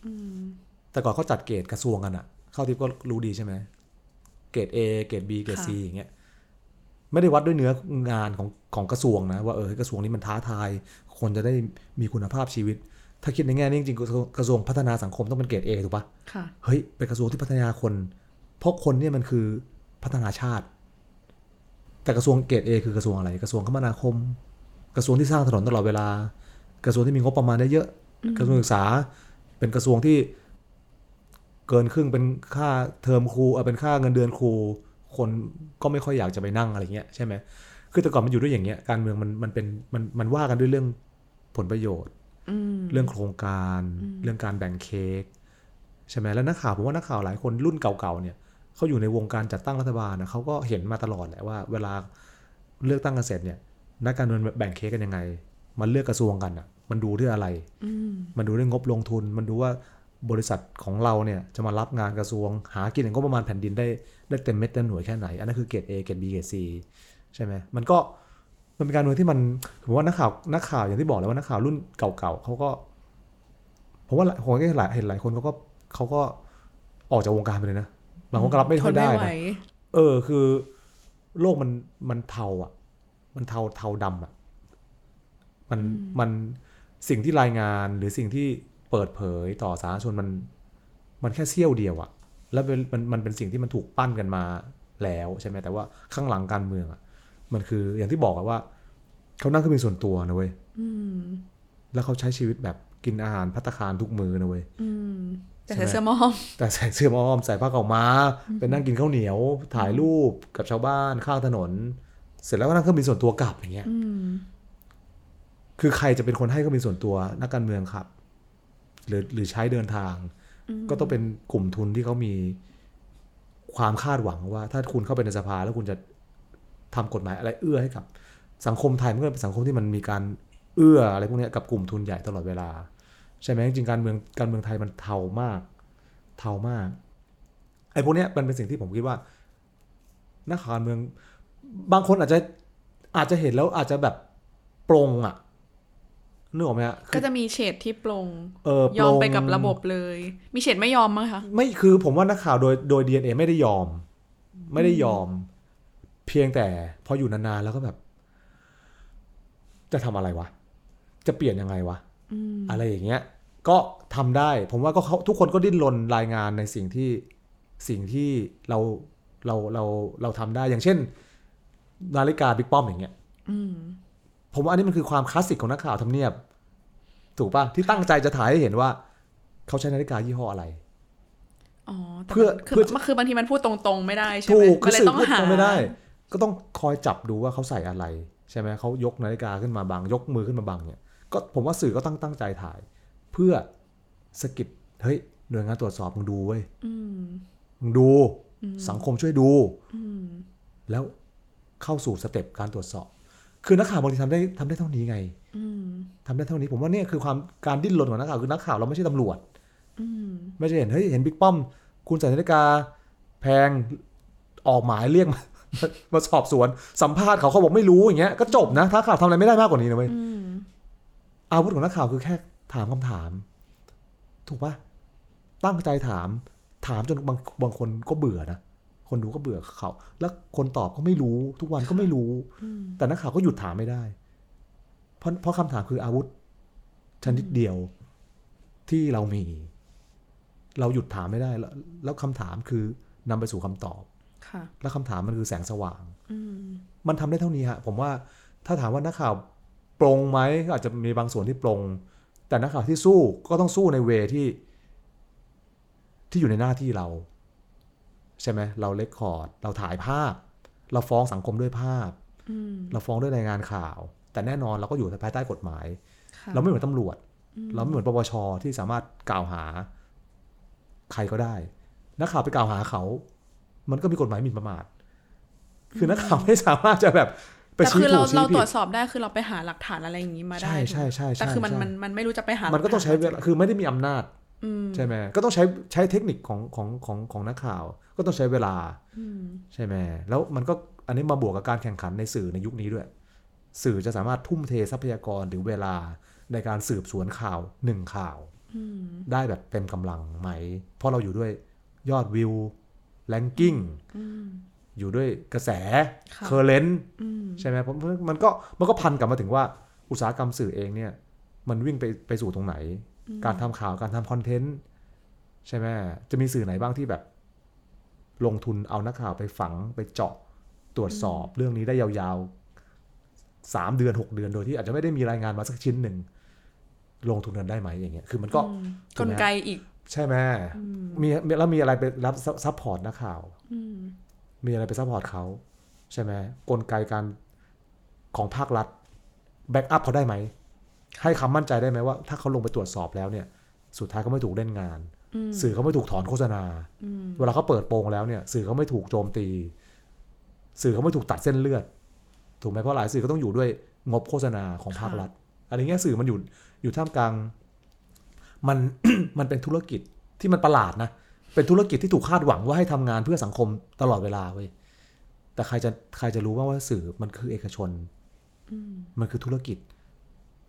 อืมแต่ก่อนเขาจัดเกรดกระทรวงกันอะเข้าทิพย์ก็รู้ดีใช่ไหมเกรด A เกรด B เกรด C อย่างเงี้ยไม่ได้วัดด้วยเนื้องานของของกระทรวงนะ ว่าเออกระทรวงนี้มันท้าทาย คนจะได้มีคุณภาพชีวิต ถ้าคิดในแง่นี้จริงๆกระทรวงกระทรวงพัฒนาสังคมต้องเป็นเกรด A ถูกปะค่ะเฮ้ยเป็นกระทรวงที่พัฒนาคน เพราะคนเนี่ยมันคือพัฒนาชาติ แต่กระทรวงเกรด A คือกระทรวงอะไร กระทรวงคมนาคม กระทรวงที่สร้างถนนตลอดเวลา กระทรวงที่มีงบประมาณเยอะๆ กระทรวงศึกษา เป็นกระทรวงที่เกินครึ่งเป็นค่าเทอมครูเออเป็นค่าเงินเดือนครู คนก็ไม่ค่อยอยากจะไปนั่งอะไรเงี้ยใช่ไหมคือแต่ก่อนมันอยู่ด้วยอย่างเงี้ยการเมืองมันมันเป็นมันมันว่ากันด้วยเรื่องผลประโยชน์อืมเรื่องโครงการ เรื่องการแบ่งเค้กใช่ไหมแล้วนักข่าวผมว่านักข่าวหลายคนรุ่นเก่าๆเนี่ยเขาอยู่ในวงการจัดตั้งรัฐบาลนะเขาก็เห็นมาตลอดแหละว่า เวลาเลือกตั้งกันเสร็จเนี่ยนักการเมืองแบ่งเค้กกันยังไง มันเลือกกระทรวงกันอะ มันดูด้วยอะไรอืมมันดูเรื่องงบลงทุน มันดูว่าบริษัทของเราเนี่ยจะมารับงานกระทรวง หากินงบประมาณแผ่นดินได้ได้เต็มเม็ดเต็มหน่วยแค่ไหน อันนั้นคือเกรด A เกรด B เกรด C ใช่ไหมมันก็มันเป็นการเมืองที่มันผมว่านักข่าวนักข่าวอย่างที่บอกแล้วว่านักข่าวรุ่นเก่าๆเขาก็ผมว่าผมก็เห็นหลายเห็นหลายคนเขาก็เขาก็ออกจากวงการไปเลยนะบางคนก็รับไม่ทค่อนยไม่ได้ไหวนะเออคือ โลกมันมันเทาอะ มันเทาเทาดำอะ มันมัน สิ่งที่รายงานหรือสิ่งที่เปิดเผยต่อสาธารณชนมันมันแค่เสี้ยวเดียวอะแล้วเป็นมันมันเป็นสิ่งที่มันถูกปั้นกันมาแล้วใช่ไหมแต่ว่าข้างหลังการเมืองอะมันคืออย่างที่บอกอะว่าเขานั่งเครื่องบินส่วนตัวนะเว้ยอืมแล้วเขาใช้ชีวิตแบบกินอาหารพัตตาคารทุกมื้อนะเว้ยอืมแต่ใช่ใส่ไหมเสื้อหมอม แต่ใส่เสื้อหมอม ใส่ผ้าขาวม้าไปนั่งกินข้าวเหนียว ถ่ายรูปกับชาวบ้านข้างถนน เสร็จแล้วก็นั่งเครื่องบินส่วนตัวกลับอย่างเงี้ยอืม คือใครจะเป็นคนให้เครื่องบินส่วนตัวนักการเมืองครับ หรือหรือใช้เดินทาง ก็ต้องเป็นกลุ่มทุนที่เขามีความคาดหวังว่า ถ้าคุณเข้าไปในสภาแล้วคุณจะทำกฎหมายอะไรเอื้อให้กับ สังคมไทยมันก็เป็นสังคมที่มันมีการเอื้ออะไรพวกเนี้ยกับกลุ่มทุนใหญ่ตลอดเวลา ใช่ไหมจริงๆการเมืองการเมืองไทยมันเทามาก เทามากไอ้พวกเนี้ยมันเป็นสิ่งที่ผมคิดว่า นักข่าวการเมือง บางคนอาจจะอาจจะเห็นแล้วอาจจะแบบปรงอะ นึกออกไหมฮะคืก็อจะมีเฉดที่ปลงเออยอมไปปรงกับระบบเลย มีเฉดไม่ยอมมั้งคะไม่คือผมว่านักข่าวโดยโดย DNA ไม่ได้ยอม ไม่ได้ยอม เพียงแต่พออยู่นานๆแล้วก็แบบ จะทำอะไรวะ จะเปลี่ยนยังไงวะอะไรอย่างเงี้ย ก็ทำได้ ผมว่าก็เขาทุกคนก็ดิ้นรนรายงานในสิ่งที่สิ่งที่เราเราเราเราทำได้อย่างเช่น นาฬิกาบิ๊กป้อมอย่างเงี้ยอืม ผมว่าอันนี้มันคือความคลาสสิกของนักข่าวทำเนียบ ถูกป่ะที่ตั้งใจจะถ่ายให้เห็นว่า เขาใช้นาฬิกายี่ห้ออะไรอ๋อแต่เพื่อมันคือเพื่อมันคือบางทีมันพูดตรงๆไม่ได้ใช่ไหมถูกมัคืนอเลยสื่อต้องพูดหาตรงไม่ได้ ก็ต้องคอยจับดูว่าเขาใส่อะไร ใช่ไหมเขายกนาฬิกาขึ้นมาบังยกมือขึ้นมาบังเนี่ยก็ผมว่าสื่อก็ตั้งตั้งใจถ่าย เพื่อสะกิดเฮ้ยหน่วยงานตรวจสอบมึงดูเว้ยอืมมึงดู สังคมช่วยดูอืมแล้วเข้าสู่สเต็ปการตรวจสอบ คือนักข่าวบางทีทำได้ทำได้เท่านี้ไงอืมทำได้เท่านี้ผมว่าเนี่ยคือความการดิ้นรนของนักข่าวคือนักข่าวเราไม่ใช่ตำรวจอืมไม่ใช่เห็นเฮ้ยเห็นบิ๊กป้อม คุณใส่นาฬิกาแพงออกหมายเรียกมามาสอบสวนสัมภาษณ์เขาเขาบอกไม่รู้อย่างเงี้ยก็จบนะถ้าข่าวทำอะไรไม่ได้มากกว่านี้นะเว้ยอืมอาวุธของนักข่าวคือแค่ถามคำถาม ถูกปะตั้งใจถาม ถามจนบางบางคนก็เบื่อนะ คนดูก็เบื่อเขา แล้วคนตอบก็ไม่รู้ ทุกวันก็ไม่รู้อืมแต่นักข่าวก็หยุดถามไม่ได้ เพราะเพราะคำถามคืออาวุธ ชนิดเดียวที่เรามี เราหยุดถามไม่ได้ แล้วแล้วคำถามคือนำไปสู่คำตอบค่ะแล้วคำถามมันคือแสงสว่างอืมมันทำได้เท่านี้ฮะผมว่าถ้าถามว่านักข่าวปรงไหมก็อาจจะมีบางส่วนที่ปรงแต่นักข่าวที่สู้ก็ต้องสู้ในเวที่ ที่อยู่ในหน้าที่เรา ใช่ไหมเราเลคคอร์ด เราถ่ายภาพ เราฟ้องสังคมด้วยภาพอืมเราฟ้องด้วยรายงานข่าว แต่แน่นอนเราก็อยู่ภายใต้กฎหมายค่ะเราไม่เหมือนตำรวจ เราไม่เหมือนปปชที่สามารถกล่าวหา ใครก็ได้ นักข่าวไปกล่าวหาเขา มันก็มีกฎหมายหมิ่นประมาท คือนักข่าวไม่สามารถจะแบบไปแต่ชี้คือถูเรากชี้เราตผิรวดจสอบได้คือเราไปหาหลักฐานอะไรอย่างนี้มาได้ ใช่ใช่ใช่แต่คือมันใช่มันมันไม่รู้จะไปหา มันก็ต้องใช้เวลาคือไม่ได้มีอำนาจอืมใช่ไหมก็ต้องใช้ใช้เทคนิคของของของของนักข่าว ก็ต้องใช้เวลาอืมใช่ไหมแล้วมันก็อันนี้มาบวกกับการแข่งขันในสื่อในยุคนี้ด้วย สื่อจะสามารถทุ่มเททรัพยากรหรือเวลาในการสืบสวนข่าวหนึ่งข่าวอืมได้แบบเต็มกำลังไหม เพราะเราอยู่ด้วยยอดวิวแลนกิ้งอืมอยู่ด้วยกระแสค่ะเคอร์เรนต์อืมใช่ไหมเพราะมันก็มันก็พันกลับมาถึงว่าอุตสาหกรรมสื่อเองเนี่ย มันวิ่งไปไปสู่ตรงไหน การทำข่าวการทำคอนเทนต์ใช่ไหมจะมีสื่อไหนบ้างที่แบบ ลงทุนเอานักข่าวไปฝังไปเจาะตรวจสอบเรื่องนี้ได้ยาวๆสามเดือนหกเดือนโดยที่อาจจะไม่ได้มีรายงานมาสักชิ้นหนึ่งลงทุนกันได้ไหมอย่างเงี้ยคือมันก็อืมถูกไหมกลไกอีก ใช่ไหมอืมมีแล้วมีอะไรไปรับ support นักข่าวอืมมีอะไรไป support เขาใช่ไหมกลไกการของภาครัฐ backup เขาได้ไหมให้คำมั่นใจได้ไหมว่า ถ้าเขาลงไปตรวจสอบแล้วเนี่ย สุดท้ายเขาไม่ถูกเล่นงานอืม สื่อเขาไม่ถูกถอนโฆษณาอืมเวลาเขาเปิดโปงแล้วเนี่ย สื่อเขาไม่ถูกโจมตี สื่อเขาไม่ถูกตัดเส้นเลือด ถูกไหมเพราะหลายสื่อก็ต้องอยู่ด้วยงบโฆษณาของภาครัฐอะไรเงี้ยสื่อมันอยู่อยู่ท่ามกลาง มันมันเป็นธุรกิจที่มันประหลาดนะเป็นธุรกิจที่ถูกคาดหวังว่าให้ทำงานเพื่อสังคมตลอดเวลาเว้ยแต่ใครจะใครจะรู้ว่าว่าสื่อมันคือเอกชนอืมมันคือธุรกิจ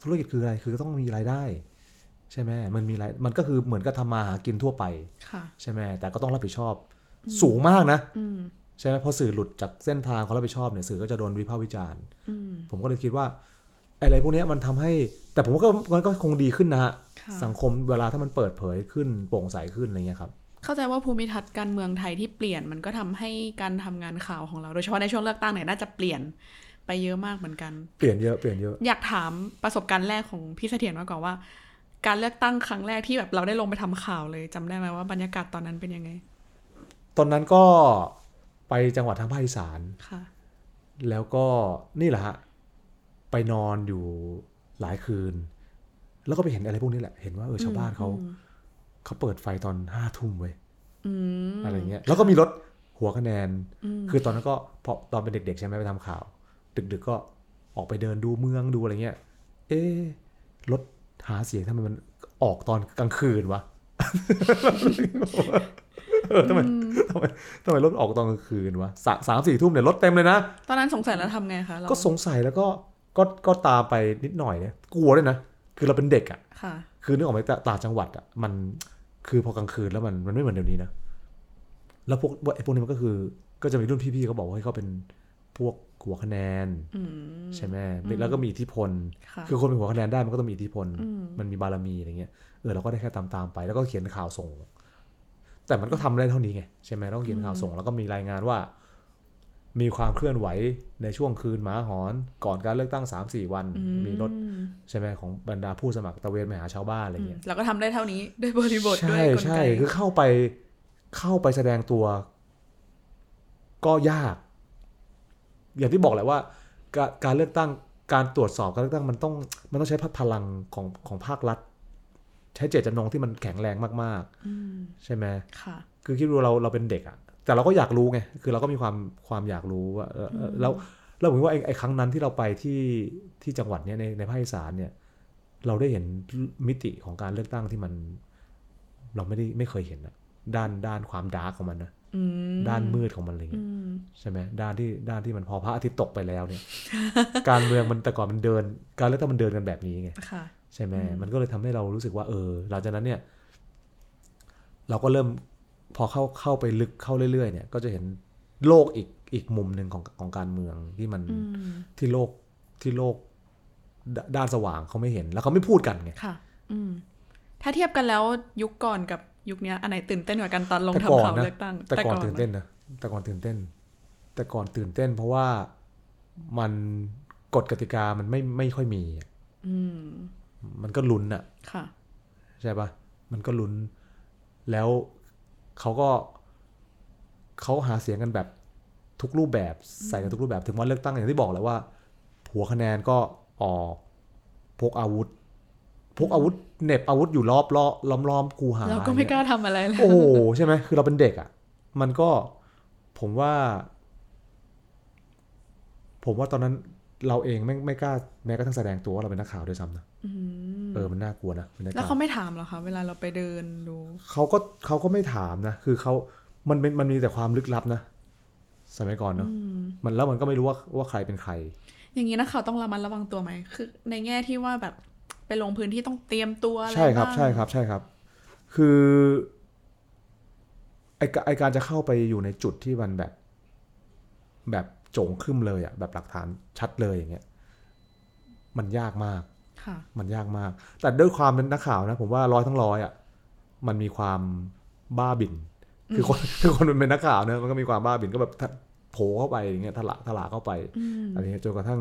ธุรกิจคืออะไรคือต้องมีรายได้ ใช่ไหมมันมีรายมันก็คือเหมือนกับทำมาหากินทั่วไปค่ะใช่ไหมแต่ก็ต้องรับผิดชอบสูงมากนะอืมใช่ไหมพอสื่อหลุดจากเส้นทางความรับผิดชอบเนี่ยสื่อก็จะโดนวิพากษ์วิจารณ์อืมผมก็เลยคิดว่าอะไรพวกเนี้ยมันทำให้ แต่ผมว่าก็มันก็คงดีขึ้นนะฮะค่ะสังคมเวลาถ้ามันเปิดเผยขึ้นโปร่งใสขึ้นอะไรเงี้ยครับ เข้าใจว่าภูมิทัศน์การเมืองไทยที่เปลี่ยนมันก็ทำให้การทำงานข่าวของเราโดยเฉพาะในช่วงเลือกตั้งเนี่ยน่าจะเปลี่ยนไปเยอะมากเหมือนกัน เปลี่ยนเยอะเปลี่ยนเยอะอยากถามประสบการณ์แรกของพี่เสถียรมาก่อนว่า การเลือกตั้งครั้งแรกที่แบบเราได้ลงไปทำข่าวเลยจำได้ไหมว่าบรรยากาศตอนนั้นเป็นยังไง ตอนนั้นก็ไปจังหวัดทางภาคอีสานค่ะ แล้วก็นี่แหละฮะไปนอนอยู่หลายคืน แล้วก็ไปเห็นอะไรพวกนี้แหละ เห็นว่าเออชาวบ้านเขาเขาเปิดไฟตอนห้าทุ่มเว้ยอืมอะไรเงี้ย แล้วก็มีรถหัวคะแนนอืมคือตอนนั้นก็พอตอนเป็นเด็ก ๆ ใช่ไหมไปทำข่าว ดึก ๆ ก็ออกไปเดินดูเมืองดูอะไรเงี้ย เอ๊ะรถ หาเสียงทำไมมันออกตอนกลางคืนวะเออทำไมทำไมทำไมรถออกตอนกลางคืนวะสามสามสี่ทุ่มเนี่ยรถเต็มเลยนะ ตอนนั้นสงสัยแล้วทำไงคะเราก็สงสัยแล้วก็ก็ก็ตามไปนิดหน่อยเนี่ย กลัวด้วยนะ คือเราเป็นเด็กอะ่ะค่ะคือนึกออกไหมตต่างจังหวัดอะ่ะมันคือพอกลางคืนแล้วมันมันไม่เหมือนเดี๋ยวนี้นะแล้วพวกไอ้พวกนี้มันก็คือ ก็จะมีรุ่นพี่ๆเขาบอกว่าให้เขาเป็นพวก หัวคะแนนอืมใช่ไหมแล้วก็มีอิทธิพลค่ะคือคนเป็นหัวคะแนนได้มันก็ต้องมีอิทธิพลอืมมันมีบารมีอะไรเงี้ยเออเราก็ได้แค่ตามตามๆไป แล้วก็เขียนข่าวส่ง แต่มันก็ทำได้เท่านี้ไงใช่ไหมต้องเขียนข่าวส่ง แล้วก็มีรายงานว่า มีความเคลื่อนไหวในช่วงคืนหมาหอน ก่อนการเลือกตั้ง3าสี่วันอืมีรถใช่ไหมของบรรดาผู้สมัครตระเวนไปหาชาวบ้านอะไรอืมเงี้ยเราก็ทำได้เท่านี้ด้วยบริบทด้วยใช่กลใช่ไกคือเข้าไปเข้าไปแสดงตัว ก็ยาก อย่างที่บอกแหละว่าการการเลือกตั้งการตรวจสอบการเลือกตั้งมันต้องมันต้องใช้พลังของของภาครัฐ ใช้เจตจำนงที่มันแข็งแรงมากอืมๆใช่ไหมค่ะ คือคิดดูเราเราเป็นเด็กอะแต่เราก็อยากรู้ไงคือเราก็มีความความอยากรู้ว่าเออเออแล้วเราเหมือนว่าไอ้ไอ้ครั้งนั้นที่เราไปที่ที่จังหวัดเนี้ยในในภาคอีสานเนี่ย เราได้เห็นมิติของการเลือกตั้งที่มัน เราไม่ได้ไม่เคยเห็นอะด้านด้านความดาร์กของมันนะอืม ด้านมืดของมันอะไรอืเงี้ยมใช่ไหมด้านที่ด้านที่มันพอพระอาทิตย์ตกไปแล้วเนี่ย การเมืองมันแต่ก่อนมันเดิน การเลือกตั้งมันเดินกันแบบนี้ไงค่ะใช่ไหมมันก็เลยทำให้เรารู้สึกว่า เออ หลังจากนั้นเนี่ย เราก็เริ่มพอเข้าเข้าไปลึกเข้าเรื่อยๆ เนี่ย ก็จะเห็นโลกอีกอีกมุมหนึ่งของของการเมืองที่มันอืมที่โลกที่โลกดด้านสว่างเขาไม่เห็น แล้วเขาไม่พูดกันไงค่ะ อืมถ้าเทียบกันแล้วยุคก่อนกับ ยุคเนี้ยอันไหนตื่นเต้นกว่ากันตอนลงแต่ก่อนทำข่าวนะเลือกตั้งแต่ก่อนตื่นเต้นไหมนะแต่ก่อนตื่นเต้น แต่ก่อนตื่นเต้น เพราะว่ามันกฎกติกามันไม่ไม่ค่อยมีอะอืมมันก็ลุ้นอะค่ะ ใช่ปะมันก็ลุ้น แล้วเขาก็เขาหาเสียงกันแบบทุกรูปแบบใส่กันทุกรูปแบบถึงวันเลือกตั้งอย่างที่บอกแหล้วว่า หัวคะแนนก็ออกพกอาวุธ พกอาวุธเหน็บอาวุธอยู่รอบล้อล้อมล้อมคูหาเราก็ไม่กล้าทำอะไรเลยโอ้โหใช่ไหมคือเราเป็นเด็กอะ่ะ มันก็ผมว่า ผมว่าตอนนั้นเราเองไม่ไม่กล้าแม้กระทั่งแสดงตัวว่าเราเป็นนักข่าวด้วยซ้ำนะอืมเออมันน่ากลัวนะบรรยากาศแล้วเขาไม่ถามเหรอคะเวลาเราไปเดินดูเขาก็เขาก็ไม่ถามนะคือเขามันเป็นมันมีแต่ความลึกลับนะสมัยก่อนเนาะอืมมันแล้วมันก็ไม่รู้ว่าว่าใครเป็นใคร อย่างนี้นะเขาต้องระมัดระวังตัวไหมคือ ในแง่ที่ว่าแบบ ไปลงพื้นที่ต้องเตรียมตัวอะไรใช่ครับางใช่ครับ ใช่ครับ คือไอกไอการจะเข้าไปอยู่ในจุดที่มันแบบ แบบโจงขึ้นเลยอะแบบหลักฐานชัดเลยอย่างเงี้ย มันยากมากค่ะมันยากมาก แต่ด้วยความเป็นนักข่าวนะ ผมว่าร้อยทั้งร้อยอะมันมีความบ้าบิน คือคนคือคนมันเป็นนักข่าวเนอะมันก็มีความบ้าบินก็แบบทะโผล่เข้าไปอย่างเงี้ยทะละทะลาเข้าไปอืมอะไรเงี้ยจนกระทั่ง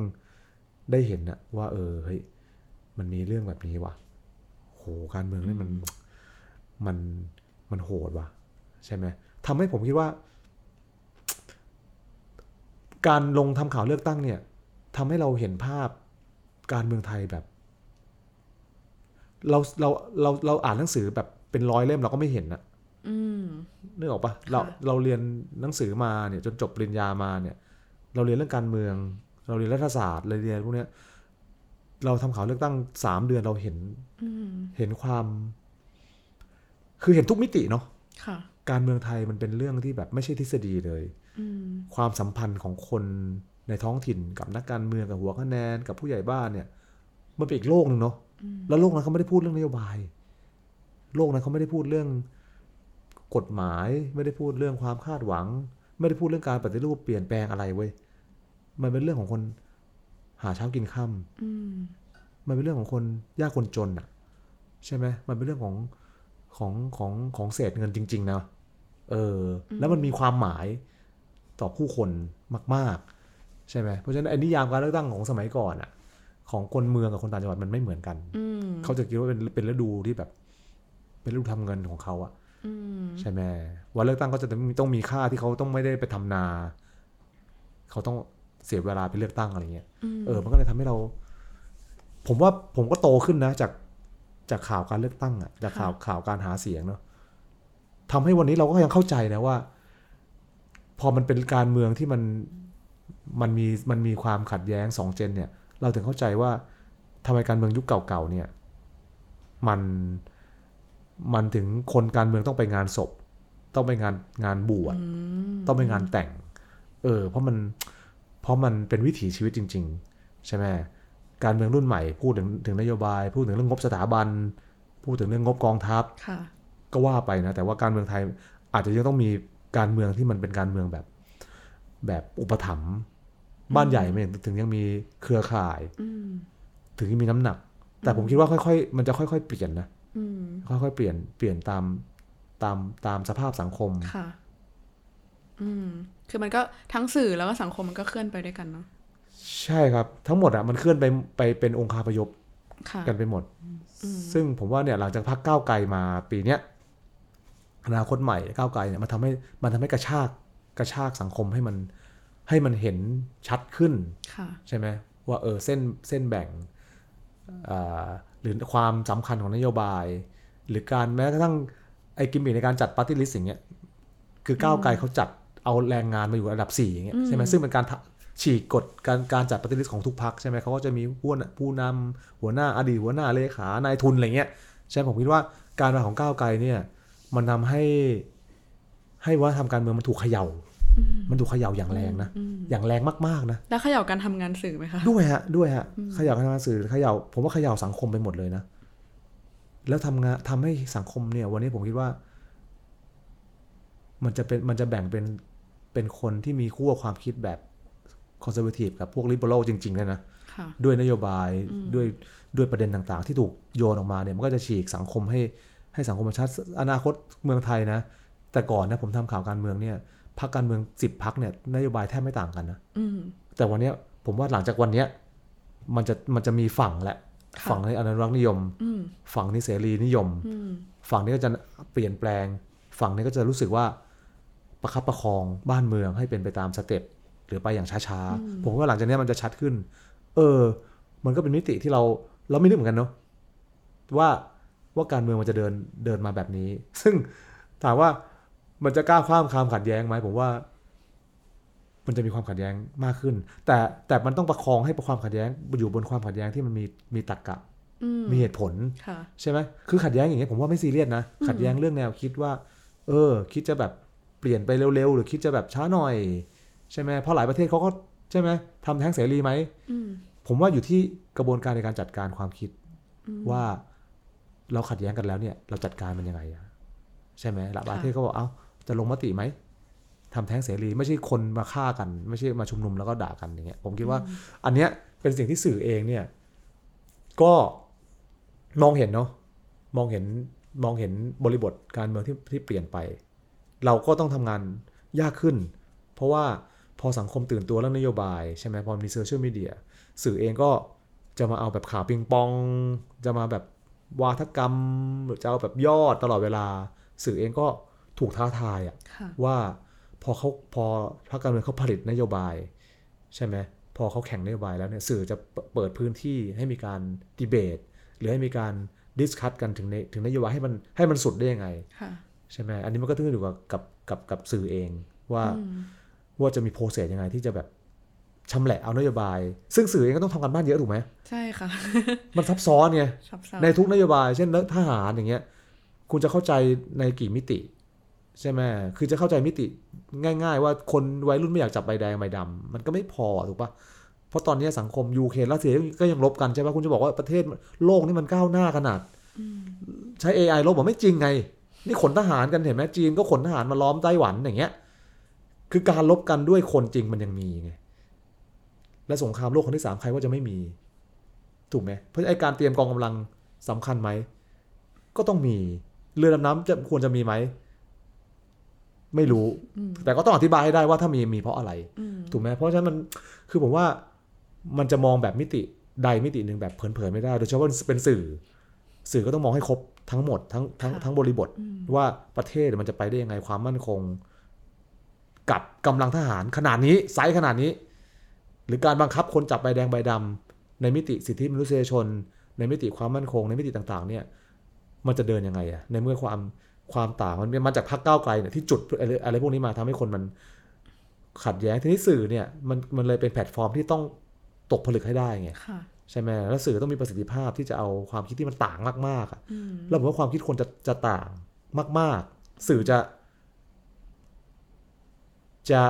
ได้เห็นนะว่า เออเฮ้ย มันมีเรื่องแบบนี้ว่ะโหการเมืองนี่มันมันมันโหดว่ะ ใช่ไหมทำให้ผมคิดว่า การลงทำข่าวเลือกตั้งเนี่ยทำให้เราเห็นภาพการเมืองไทยแบบ เราเราเราเราอ่านหนังสือแบบเป็นร้อยเล่มเราก็ไม่เห็นนะอืมนึกออกปะเราเราเรียนหนังสือมาเนี่ย จนจบปริญญามาเนี่ย เราเรียนเรื่องการเมือง เราเรียนรัฐศาสตร์เราเรียนพวกเนี้ย เราทำข่าวเลือกตั้งสามเดือนเราเห็นอืมเห็นความ คือเห็นทุกมิติเนาะค่ะการเมืองไทยมันเป็นเรื่องที่แบบไม่ใช่ทฤษฎีเลยอืมความสัมพันธ์ของคนในท้องถิ่นกับนักการเมืองกับหัวคะแนนกับผู้ใหญ่บ้านเนี่ย มันเป็นอีกโลกหนึ่งเนาะแล้วโลกนั้นเขาไม่ได้พูดเรื่องนโยบาย โลกนั้นเขาไม่ได้พูดเรื่องกฎหมาย ไม่ได้พูดเรื่องความคาดหวัง ไม่ได้พูดเรื่องการปฏิรูปเปลี่ยนแปลงอะไรเว้ยมันเป็นเรื่องของคน หาเช้ากินค่ำอืมมันเป็นเรื่องของคนยากคนจนอะใช่ไหมมันเป็นเรื่องของของของของเศษเงินจริง ๆ นะ เออ แล้วมันมีความหมายต่อผู้คนมาก ๆ ใช่ไหมเพราะฉะนั้นไอ้นิยามการเลือกตั้งของสมัยก่อนอะของคนเมืองกับคนต่างจังหวัดมันไม่เหมือนกันอืมเขาจะคิดว่าเป็นเป็นฤดูที่แบบ เป็นฤดูทำเงินของเขาอะอืมใช่ไหมวันเลือกตั้งก็จะต้องมีต้องมีค่าที่เขาต้องไม่ได้ไปทำนา เขาต้อง เสียเวลาไปเลือกตั้งอะไรเงี้ยเออมันก็เลยทำให้เรา ผมว่าผมก็โตขึ้นนะ จากจากข่าวการเลือกตั้งอะจากข่าวข่าวการหาเสียงเนาะทำให้วันนี้เราก็ยังเข้าใจนะว่า พอมันเป็นการเมืองที่มันมันมีมันมีความขัดแย้งสองเจน เนี่ย เราถึงเข้าใจว่าทำไมการเมืองยุคเก่าๆเนี่ย มันมันถึงคนการเมืองต้องไปงานศพ ต้องไปงานงานบวชต้องไปงานแต่ง เออ เพราะมัน เพราะมันเป็นวิถีชีวิตจริง ๆ ใช่ไหมการเมืองรุ่นใหม่พูดถึงถึงนโยบาย พูดถึงเรื่องงบสถาบัน พูดถึงเรื่องงบกองทัพค่ะก็ว่าไปนะ แต่ว่าการเมืองไทยอาจจะยังต้องมีการเมืองที่มันเป็นการเมืองแบบ แบบอุปถัมภ์บ้านใหญ่ไม่ถึงยังมีเครือข่ายอืมถึงยังมีน้ำหนัก แต่ผมคิดว่าค่อยๆ มันจะค่อย ๆ เปลี่ยนนะอืมค่อยๆเปลี่ยนเปลี่ยนตามตามตามสภาพสังคมค่ะ อืม คือมันก็ทั้งสื่อแล้วก็สังคมมันก็เคลื่อนไปด้วยกันเนาะ ใช่ครับ ทั้งหมดอะมันเคลื่อนไปไปเป็นองค์คาพยพค่ะกันไปหมด ซึ่งผมว่าเนี่ยหลังจากพักก้าวไกลมาปีเนี้ยอนาคตใหม่ก้าวไกลเนี่ยมันทำให้มันทำให้กระชากกระชากสังคมให้มันให้มันเห็นชัดขึ้นค่ะใช่ไหมว่าเออเส้นเส้นแบ่งอ่าหรือความสำคัญของนโยบาย หรือการแม้กระทั่งไอ้กิมมิคในการจัดปาร์ตี้ลิสต์อย่างเงี้ยคือก้าวไกลเขาจัด เอาแรงงานมาอยู่อันดับ4อย่างเงี้ยใช่ไหมซึ่งเป็นการทะฉีกกฎการการจัดปาร์ตี้ลิสต์ของทุกพรรคใช่ไหมเขาก็จะมีผู้นำผู้นำหัวหน้าอดีตหัวหน้าเลขานายทุนอะไรเงี้ยใช่ไหมผมคิดว่าการมาของก้าวไกลเนี่ย มันทำให้ ให้ว่าทำการเมืองมันถูกเขย่า มันถูกเขย่าอย่างแรงนะอย่างแรงมากๆนะแล้วเขย่าการทำงานสื่อไหมคะด้วยฮะ ด้วยฮะเขย่าการทำงานสื่อเขย่าผมว่าเขย่าสังคมไปหมดเลยนะแล้วทำงานทำให้สังคมเนี่ย วันนี้ผมคิดว่า มันจะเป็นมันจะแบ่งเป็น เป็นคนที่มีขั้วความคิดแบบคอนเซอร์เวทีฟกับพวกลิเบอรัลจริงๆเลยนะค่ะด้วยนโยบายด้วยด้วยประเด็นต่างๆ ที่ถูกโยนออกมาเนี่ยมันก็จะฉีกสังคมให้ให้สังคมมันชัดอนาคตเมืองไทยนะ แต่ก่อนนะผมทำข่าวการเมืองเนี่ยพรรคการเมืองสิบพรรคเนี่ยนโยบายแทบไม่ต่างกันนะอืมแต่วันเนี้ยผมว่าหลังจากวันเนี้ยมันจะมันจะมีฝั่งแหละค่ะฝั่งนี้อนุรักษ์นิยมอืมฝั่งนี้เสรีนิยมอืมฝั่งนี้ก็จะเปลี่ยนแปลง ฝั่งนี้ก็จะรู้สึกว่า ประคับประคองบ้านเมืองให้เป็นไปตาม step หรือไปอย่างช้าๆ ผมว่าหลังจากเนี้ยมันจะชัดขึ้น เออ มันก็เป็นมิติที่เราเราไม่นึกเหมือนกันเนาะว่าว่าการเมืองมันจะเดินเดินมาแบบนี้ ซึ่งถามว่ามันจะกล้าวข้ามความขัดแย้งไหมผมว่า มันจะมีความขัดแย้งมากขึ้น แต่แต่มันต้องประคองให้ความขัดแย้งอยู่บนความขัดแย้งที่มันมีมีตรรกะอืมมีเหตุผลค่ะใช่ไหมคือขัดแย้งอย่างเงี้ยผมว่าไม่ซีเรียสนะขัดแย้งเรื่องแนวคิดว่า เออ คิดจะแบบ เปลี่ยนไปเร็วๆ หรือคิดจะแบบช้าหน่อย ใช่ไหมเพราะหลายประเทศเขาก็ใช่ไหมทำแท้งเสรีไหมอืมผมว่าอยู่ที่กระบวนการในการจัดการความคิดว่าเราขัดแย้งกันแล้วเนี่ย เราจัดการมันยังไงอะใช่ไหมหลายประเทศเขาบอกเอ้าจะลงมติไหมทำแท้งเสรีไม่ใช่คนมาฆ่ากัน ไม่ใช่มาชุมนุมแล้วก็ด่ากันอย่างเงี้ยผมคิดว่า อันเนี้ยเป็นสิ่งที่สื่อเองเนี่ย ก็มองเห็นเนาะมองเห็นมองเห็นบริบทการเมืองที่ที่เปลี่ยนไป เราก็ต้องทำงานยากขึ้น เพราะว่าพอสังคมตื่นตัวเรื่องนโยบายใช่ไหมพอมีโซเชียลมีเดียสื่อเองก็จะมาเอาแบบข่าวปิงปอง จะมาแบบวาทกรรม หรือจะเอาแบบยอดตลอดเวลา สื่อเองก็ถูกท้าทายอะค่ะว่าพอเขาพอพรรคการเมืองเขาผลิตนโยบาย ใช่ไหมพอเขาแข่งนโยบายแล้วเนี่ยสื่อจะเปเปิดพื้นที่ให้มีการดีเบต หรือให้มีการdiscuss กันถึงในถึงนโยบายให้มันให้มันสุดได้ยังไงค่ะ ใช่ไหมอันนี้มันก็ขึ้นอยู่กับกับกับกับสื่อเองว่าว่าจะมี process ยังไงที่จะแบบชำแหละเอานโยบาย ซึ่งสื่อเองก็ต้องทำการบ้านเยอะถูกไหมใช่ค่ะ มันซับซ้อนไงซับซ้อนในทุกนโยบาย เช่นทหารอย่างเงี้ย คุณจะเข้าใจในกี่มิติ ใช่ไหมคือจะเข้าใจมิติง่าย ๆ ว่าคนวัยรุ่นไม่อยากจับใบแดงใบดำมันก็ไม่พอถูกปะเพราะตอนนี้สังคมยูเครนรัสเซียก็ยังลบกันใช่ไหมคุณจะบอกว่าประเทศโลกนี่มันก้าวหน้าขนาดใช้ AI ลบบอกไม่จริงไง นี่ขนทหารกันเห็นไหมจีนก็ขนทหารมาล้อมไต้หวันอย่างเงี้ย คือการลบกันด้วยคนจริงมันยังมีไงและสงครามโลกครั้งที่สามใครว่าจะไม่มี ถูกไหมเพราะไอ้การเตรียมกองกำลังสำคัญไหมก็ต้องมีเรือดำน้ำจะควรจะมีไหมไม่รู้ แต่ก็ต้องอธิบายให้ได้ว่าถ้ามีมีเพราะอะไร ถูกไหมเพราะฉะนั้นมันคือผมว่ามันจะมองแบบมิติใดมิติหนึ่งแบบเผลอๆไม่ได้ โดยเฉพาะเป็นสื่อ สื่อก็ต้องมองให้ครบ ทั้งหมดทั้งทั้งค่ะทั้งบริบทว่าประเทศมันจะไปได้ยังไงความมั่นคง กับกำลังทหารขนาดนี้ไซส์ขนาดนี้ หรือการบังคับคนจับใบแดงใบดำในมิติสิทธิมนุษยชน ในมิติความมั่นคง ในมิติต่างๆ เนี่ยมันจะเดินยังไงอะในเมื่อความความต่างมันมาจากพรรคก้าวไกลเนี่ยที่จุดอะไรอะไรพวกนี้มาทำให้คนมันขัดแย้งทีนี้สื่อเนี่ยมันมันเลยเป็นแพลตฟอร์มที่ต้องตกผลึกให้ได้ไงค่ะ ใช่ไหมแล้วสื่อต้องมีประสิทธิภาพที่จะเอาความคิดที่มันต่างมากๆอะอืมแล้วผมว่าความคิดคนจะจะต่างมาก ๆ สื่อจะ จะ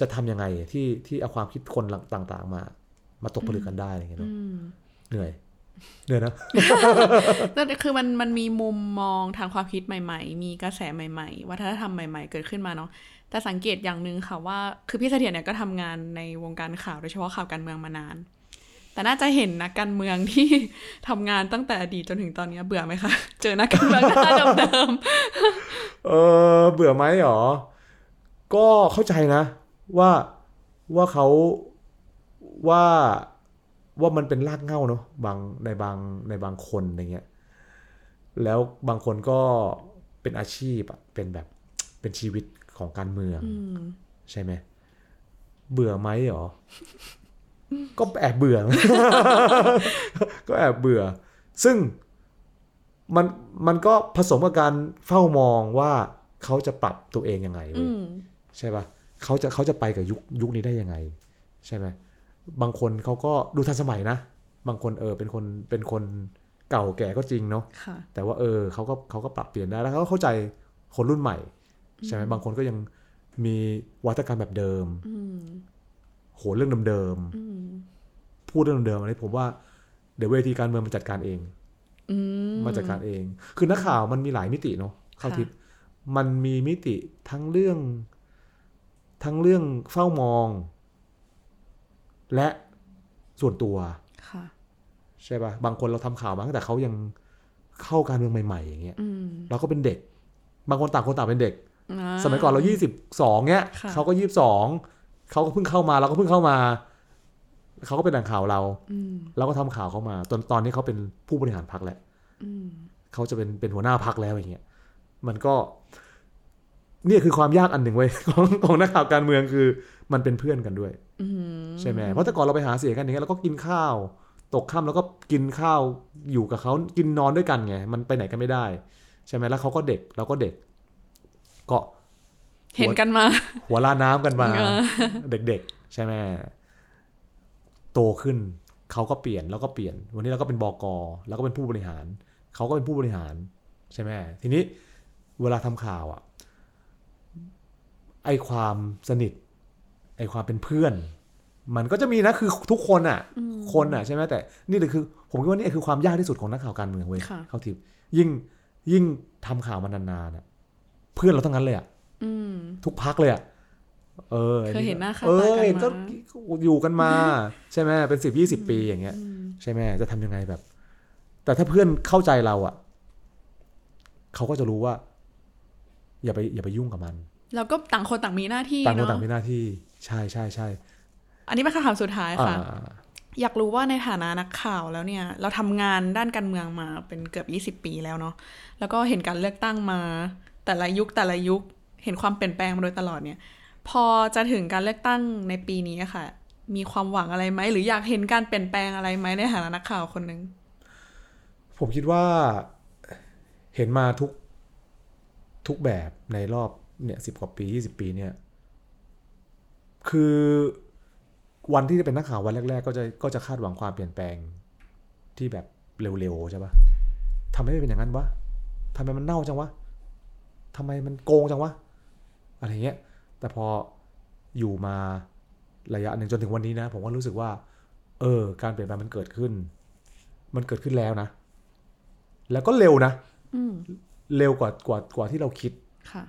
จะทำยังไงที่ที่เอาความคิดคนต่าง ๆ มา มาตกผลึกกันได้อะไรอย่างเงี้ยเนอะอืมเหนื่อยเหนื่อยนะแต่คือมันมันมีมุมมองทางความคิดใหม่ ๆ มีกระแสใหม่ ๆ วัฒนธรรมใหม่ ๆ เกิดขึ้นมาเนาะแต่สังเกตอย่างหนึ่งค่ะว่า คือพี่เสถียรเนี่ยก็ทำงานในวงการข่าวโดยเฉพาะข่าวการเมืองมานาน แต่น่าจะเห็นนักการเมืองที่ทำงานตั้งแต่อดีตจนถึงตอนนี้เบื่อไหมคะ เจอนักการเมืองหน้าเดิมเออเบื่อไหมหรอ ก็เข้าใจนะ ว่าว่าเขาว่าว่ามันเป็นรากเหง้าเนาะบางในบางในบางคนอะไรเงี้ยแล้วบางคนก็เป็นอาชีพอะเป็นแบบเป็นชีวิตของการเมืองๆอืมใช่ไหมเบื่อไหมหรอ ก็แอบเบื่อ ก็แอบเบื่อ ซึ่งมันมันก็ผสมกับการเฝ้ามองว่าเขาจะปรับตัวเองยังไงเว้อืยมใช่ปะเขาจะเขาจะไปกับยุคยุคนี้ได้ยังไง ใช่ไหมบางคนเขาก็ดูทันสมัยนะ บางคนเออเป็นคนเป็นคนเก่าแก่ก็จริงเนาะค่ะแต่ว่าเออเขาก็เขาก็ปรับเปลี่ยนได้แล้วเขาก็เข้าใจคนรุ่นใหม่ ใช่ไหมบางคนก็ยังมีวัฒกรรมแบบเดิมอืม โหเรื่องเดิมอืมๆพูดเรื่องเดิมๆอันนี้ผมว่าเดี๋ยวเวทีการเมืองมันจัดการเองอืมมาจัดการเอง คือนักข่าวมันมีหลายมิติเนาะเข้าทิพย์มันมีมิติทั้งเรื่อง ทั้งเรื่องเฝ้ามอง และส่วนตัวค่ะใช่ปะบางคนเราทำข่าวมาตั้งแต่เขายังเข้าการเมืองใหม่ๆอย่างเงี้ยอืมเราก็เป็นเด็ก บางคนต่างคนต่างเป็นเด็กอ่าสมัยก่อนเรายี่สิบสองเนี้ยค่ะเขาก็ยี่สิบสอง เขาก็เพิ่งเข้ามาเราก็เพิ่งเข้ามาเขาก็เป็นนักข่าวเราอืมเราก็ทำข่าวเขามาตอนตอนนี้เขาเป็นผู้บริหารพรรคแล้วอืมเขาจะเป็นเป็นหัวหน้าพรรคแล้วอย่างเงี้ยมันก็ เนี่ยคือความยากอันหนึ่งเว้ยของของนักข่าวการเมืองคือ มันเป็นเพื่อนกันด้วยอืมใช่ไหมเพราะแต่ก่อนเราไปหาเสียงกันอย่างเงี้ยเราก็กินข้าว ตกค่ำแล้วก็กินข้าวอยู่กับเขากินนอนด้วยกันไงมันไปไหนกันไม่ได้ ใช่ไหมแล้วเขาก็เด็กเราก็เด็ก ก็ เห็นกันมา หัวลาน้ำกันมาเออเด็กๆ ใช่ไหมโตขึ้นเขาก็เปลี่ยนแล้วก็เปลี่ยน วันนี้เราก็เป็นบอกอแล้วก็เป็นผู้บริหาร เขาก็เป็นผู้บริหารใช่ไหมทีนี้เวลาทำข่าวอะไอความสนิทไอความเป็นเพื่อน มันก็จะมีนะคือทุกคนอะ คนอะใช่ไหมแต่ นี่เลยคือ ผมคิดว่านี่คือความยากที่สุดของนักข่าวการเมืองเว้ยค่ะเข้าทิพย์ยิ่งยิ่งทำข่าวมานานๆอะเพื่อนเราทั้งนั้นเลยอะอืม ทุกพักเลยอะเออเคยเห็นหน้าค่าเอตาอกันเห็นก็มาอยู่กันมา ใช่ไหมเป็นสิบยี่สิบปีอย่างเงี้ย ใช่ไหมจะทำยังไงแบบ แต่ถ้าเพื่อนเข้าใจเราอะเขาก็จะรู้ว่า อย่าไปอย่าไปยุ่งกับมันแล้วก็ต่างคนต่างมีหน้าที่ต่างคนเนาะต่างมีหน้าที่ ใช่ใช่ใช่อันนี้เป็นคำถามสุดท้ายอ่าค่ะ อยากรู้ว่าในฐานะนักข่าวแล้วเนี่ย เราทำงานด้านการเมืองมาเป็นเกือบ 20 ปีแล้วเนาะแล้วก็เห็นการเลือกตั้งมา แต่ละยุคแต่ละยุคเห็นความเปลี่ยนแปลงมาโดยตลอดเนี่ย พอจะถึงการเลือกตั้งในปีนี้ค่ะ มีความหวังอะไรไหม หรืออยากเห็นการเปลี่ยนแปลงอะไรไหมในฐานะนักข่าวคนหนึ่งผมคิดว่าเห็นมาทุกทุกแบบในรอบเนี่ยสิบกว่าปียี่สิบปีเนี่ย คือวันที่จะเป็นนักข่าววันแรก ๆ ก็จะก็จะคาดหวังความเปลี่ยนแปลงที่แบบเร็วๆใช่ปะทำไมไม่เป็นอย่างนั้นวะทำไมมันเน่าจังวะทำไมมันโกงจังวะ อะไรเงี้ย แต่พออยู่มาระยะหนึ่งจนถึงวันนี้นะ ผมก็รู้สึกว่า เออ การเปลี่ยนแปลงมันเกิดขึ้น มันเกิดขึ้นแล้วนะ แล้วก็เร็วนะอืมเร็วกว่ากว่ากว่าที่เราคิดค่ะ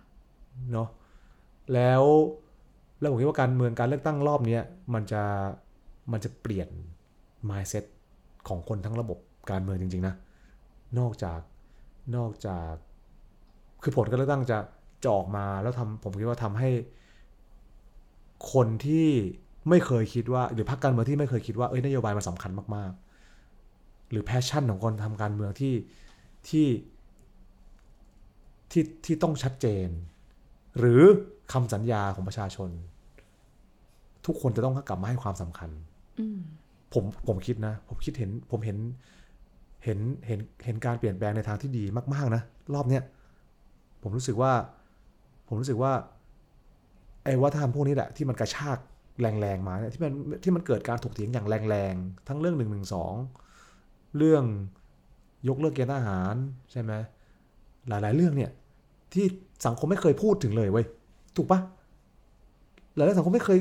เนาะแล้วแล้วผมคิดว่าการเมืองการเลือกตั้งรอบเนี้ยมันจะมันจะเปลี่ยน mindset ของคนทั้งระบบการเมืองจริง ๆ นะ นอกจากนอกจาก คือผลการเลือกตั้งจะ จะออกมาแล้วทำผมคิดว่าทำให้ คนที่ไม่เคยคิดว่า หรือพรรคการเมืองที่ไม่เคยคิดว่าเอ้ยนโยบายมันสำคัญมากๆ หรือ passion ของคนทำการเมืองที่ที่ที่ที่ต้องชัดเจน หรือคำสัญญาของประชาชน ทุกคนจะต้องกลับมาให้ความสำคัญอืมผมผมคิดนะ ผมคิดเห็นผมเห็นเห็นเห็นเห็นการเปลี่ยนแปลงในทางที่ดีมาก ๆ นะ รอบเนี้ยผมรู้สึกว่า ผมรู้สึกว่าไอ้วัฒนธรรมพวกนี้แหละที่มันกระชากแรงๆมาเนี่ยที่มันที่มันเกิดการถกเถียงอย่างแรงๆ ทั้งเรื่องหนึ่งหนึ่งสองเรื่องยกเลิกเกณฑ์ทหารใช่ไหมหลายๆเรื่องเนี่ยที่สังคมไม่เคยพูดถึงเลยเว้ยถูกปะหลายๆสังคมไม่เคย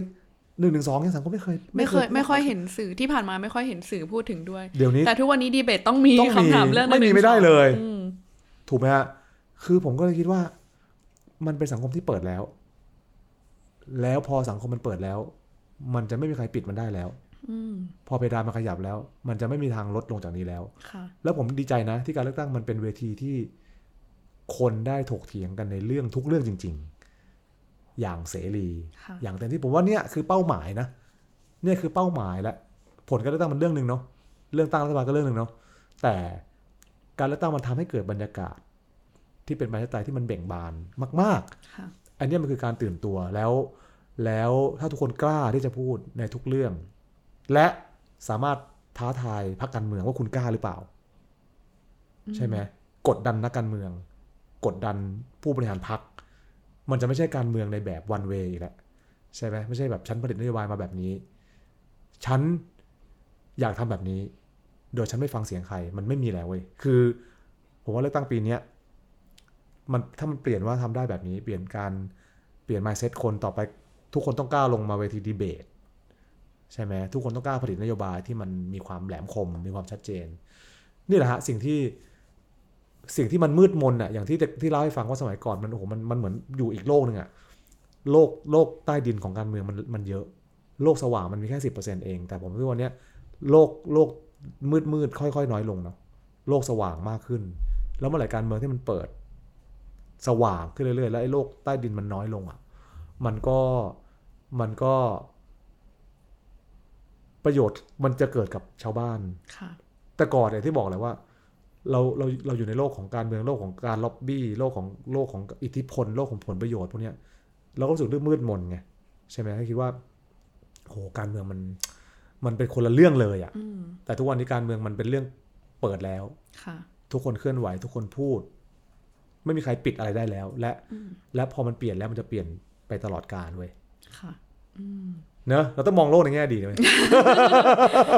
หนึ่งหนึ่งสองเนี่ยสังคมไม่เคย ไม่เคยไม่ค่อยเห็นสื่อที่ผ่านมาไม่ค่อยเห็นสื่อพูดถึงด้วย เดี๋ยวนี้แต่ทุกวันนี้ดีเบตต้องมีต้องมีคำถามเรื่องไม่มี112ไม่ได้เลยอืมถูกไหมฮะคือผมก็เลยคิดว่า มันเป็นสังคมที่เปิดแล้ว แล้วพอสังคมมันเปิดแล้ว มันจะไม่มีใครปิดมันได้แล้วอืมพอเพดานมันขยับแล้ว มันจะไม่มีทางลดลงจากนี้แล้วค่ะแล้วผมดีใจนะ ที่การเลือกตั้งมันเป็นเวทีที่คนได้ถกเถียงกันในเรื่องทุกเรื่องจริง ๆ อย่างเสรีค่ะอย่างเต็มที่ผมว่าเนี่ยคือเป้าหมายนะเนี่ยคือเป้าหมายและผลการเลือกตั้งมันเรื่องหนึ่งเนาะเรื่องตั้งรัฐบาลก็เรื่องหนึ่งเนาะแต่การเลือกตั้งมันทำให้เกิดบรรยากาศ ที่เป็นประชาธิปไตยที่มันเบ่งบานมากค่ะๆอันเนี้ยมันคือการตื่นตัวแล้ว แล้วถ้าทุกคนกล้าที่จะพูดในทุกเรื่อง และสามารถท้าทายพรรคการเมืองว่าคุณกล้าหรือเปล่า ใช่ไหมกดดันนักการเมือง กดดันผู้บริหารพรรคมันจะไม่ใช่การเมืองในแบบวันเวย์อีกแล้วใช่ไหมไม่ใช่แบบฉันผลิตนโยบายมาแบบนี้ ฉันอยากทำแบบนี้ โดยฉันไม่ฟังเสียงใคร มันไม่มีแล้วเว้ย คือ ผมว่าเลือกตั้งปีเนี้ย มันถ้ามันเปลี่ยนว่าทำได้แบบนี้ เปลี่ยนการเปลี่ยน mindset คนต่อไปทุกคนต้องกล้าลงมาเวทีดีเบตใช่ไหมทุกคนต้องกล้าผลิตนโยบายที่มันมีความแหลมคมมีความชัดเจน นี่แหละฮะสิ่งที่สิ่งที่มันมืดมนอะอย่างที่ที่เล่าให้ฟังว่าสมัยก่อนมันโอ้โหมันมันเหมือนอยู่อีกโลกหนึ่งอะโลกโลกใต้ดินของการเมืองมันมันเยอะ โลกสว่างมันมีแค่สิบเปอร์เซ็นเอง แต่ผมคิดว่าวันเนี้ยโลกโลกมืดมืดค่อยๆ น้อยลงเนาะโลกสว่างมากขึ้น แล้วเมื่อไหร่การเมืองที่มันเปิด สว่างขึ้นเรื่อยๆ แล้วไอ้โลกใต้ดินมันน้อยลงอะ มันก็มันก็ ประโยชน์มันจะเกิดกับชาวบ้านค่ะแต่ก่อนเนี่ยที่บอกเลยว่า เราเราเราอยู่ในโลกของการเมืองโลกของการล็อบบี้โลกของโลกของอิทธิพล โลกของผลประโยชน์พวกเนี้ยเราก็รู้สึกเรื่องมืดมนไงใช่ไหมคิดว่าโหการเมืองมันมันเป็นคนละเรื่องเลยอะ่ะอืมแต่ทุกวันนี้การเมืองมันเป็นเรื่องเปิดแล้วค่ะทุกคนเคลื่อนไหวทุกคนพูด ไม่มีใครปิดอะไรได้แล้ว และอืมและพอมันเปลี่ยนแล้วมันจะเปลี่ยนไปตลอดกาลเว้ยค่ะอืมเนอะเราต้องมองโลกในแง่ดีนะเว้ย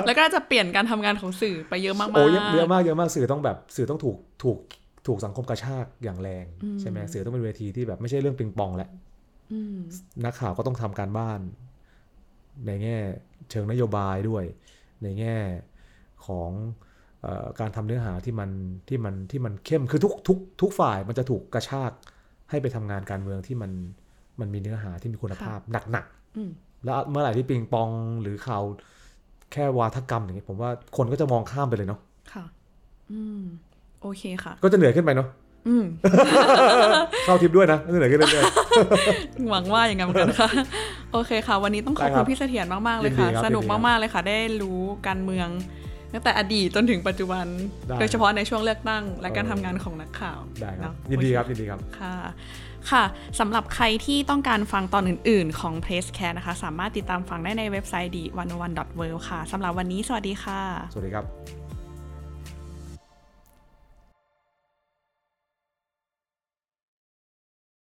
แล้วก็จะเปลี่ยนการทำงานของสื่อไปเยอะมากๆโอ้เยอะเยอะมากเยอะมากสื่อต้องแบบสื่อต้องถูกถูกถูกสังคมกระชากอย่างแรงอืมใช่ไหมสื่อต้องเป็นเวทีที่แบบไม่ใช่เรื่องปิงปองแหละอืมนักข่าวก็ต้องทำการบ้าน ในแง่ เชิงนโยบายด้วย ในแง่ของเออ การทำเนื้อหาที่มันที่มันที่มันเข้มคือทุกทุกทุกฝ่ายมันจะถูกกระชากให้ไปทำงานการเมืองที่มันมันมีเนื้อหาที่มีคุณภาพหนักๆอืมแล้วเมื่อไหร่ที่ปิงปองหรือข่าวแค่วาทกรรมอย่างนี้ผมว่าคนก็จะมองข้ามไปเลยเนาะค่ะ อืมโอเคค่ะ ก็จะเหนื่อยขึ้นไปเนาะอืมเข้าทิปด้วยนะก็เหนื่อยขึ้นเรื่อยหวังว่าอย่างนั้นเหมือนกันค่ะโอเคค่ะ วันนี้ต้องขอบได้คคุรัณบพี่เสถียรมากๆเลยยินดีค่ะครับสนุกยินดีครับมากๆเลยค่ะ ได้รู้การเมือง ตั้งแต่อดีตจนถึงปัจจุบันได้โดยเฉพาะในช่วงเลือกตั้งและการเออทำงานของนักข่าวๆได้ครับเอะยินดีโอเครับยินดีครับค่ะค่ะสำหรับใครที่ต้องการฟังตอนอื่น ๆ ของ p l a c e c a t นะคะ สามารถติดตามฟังได้ในเว็บไซต์ดีวันวัน world ค่ะสำหรับวันนี้สวัสดีค่ะ สวัสดีครับ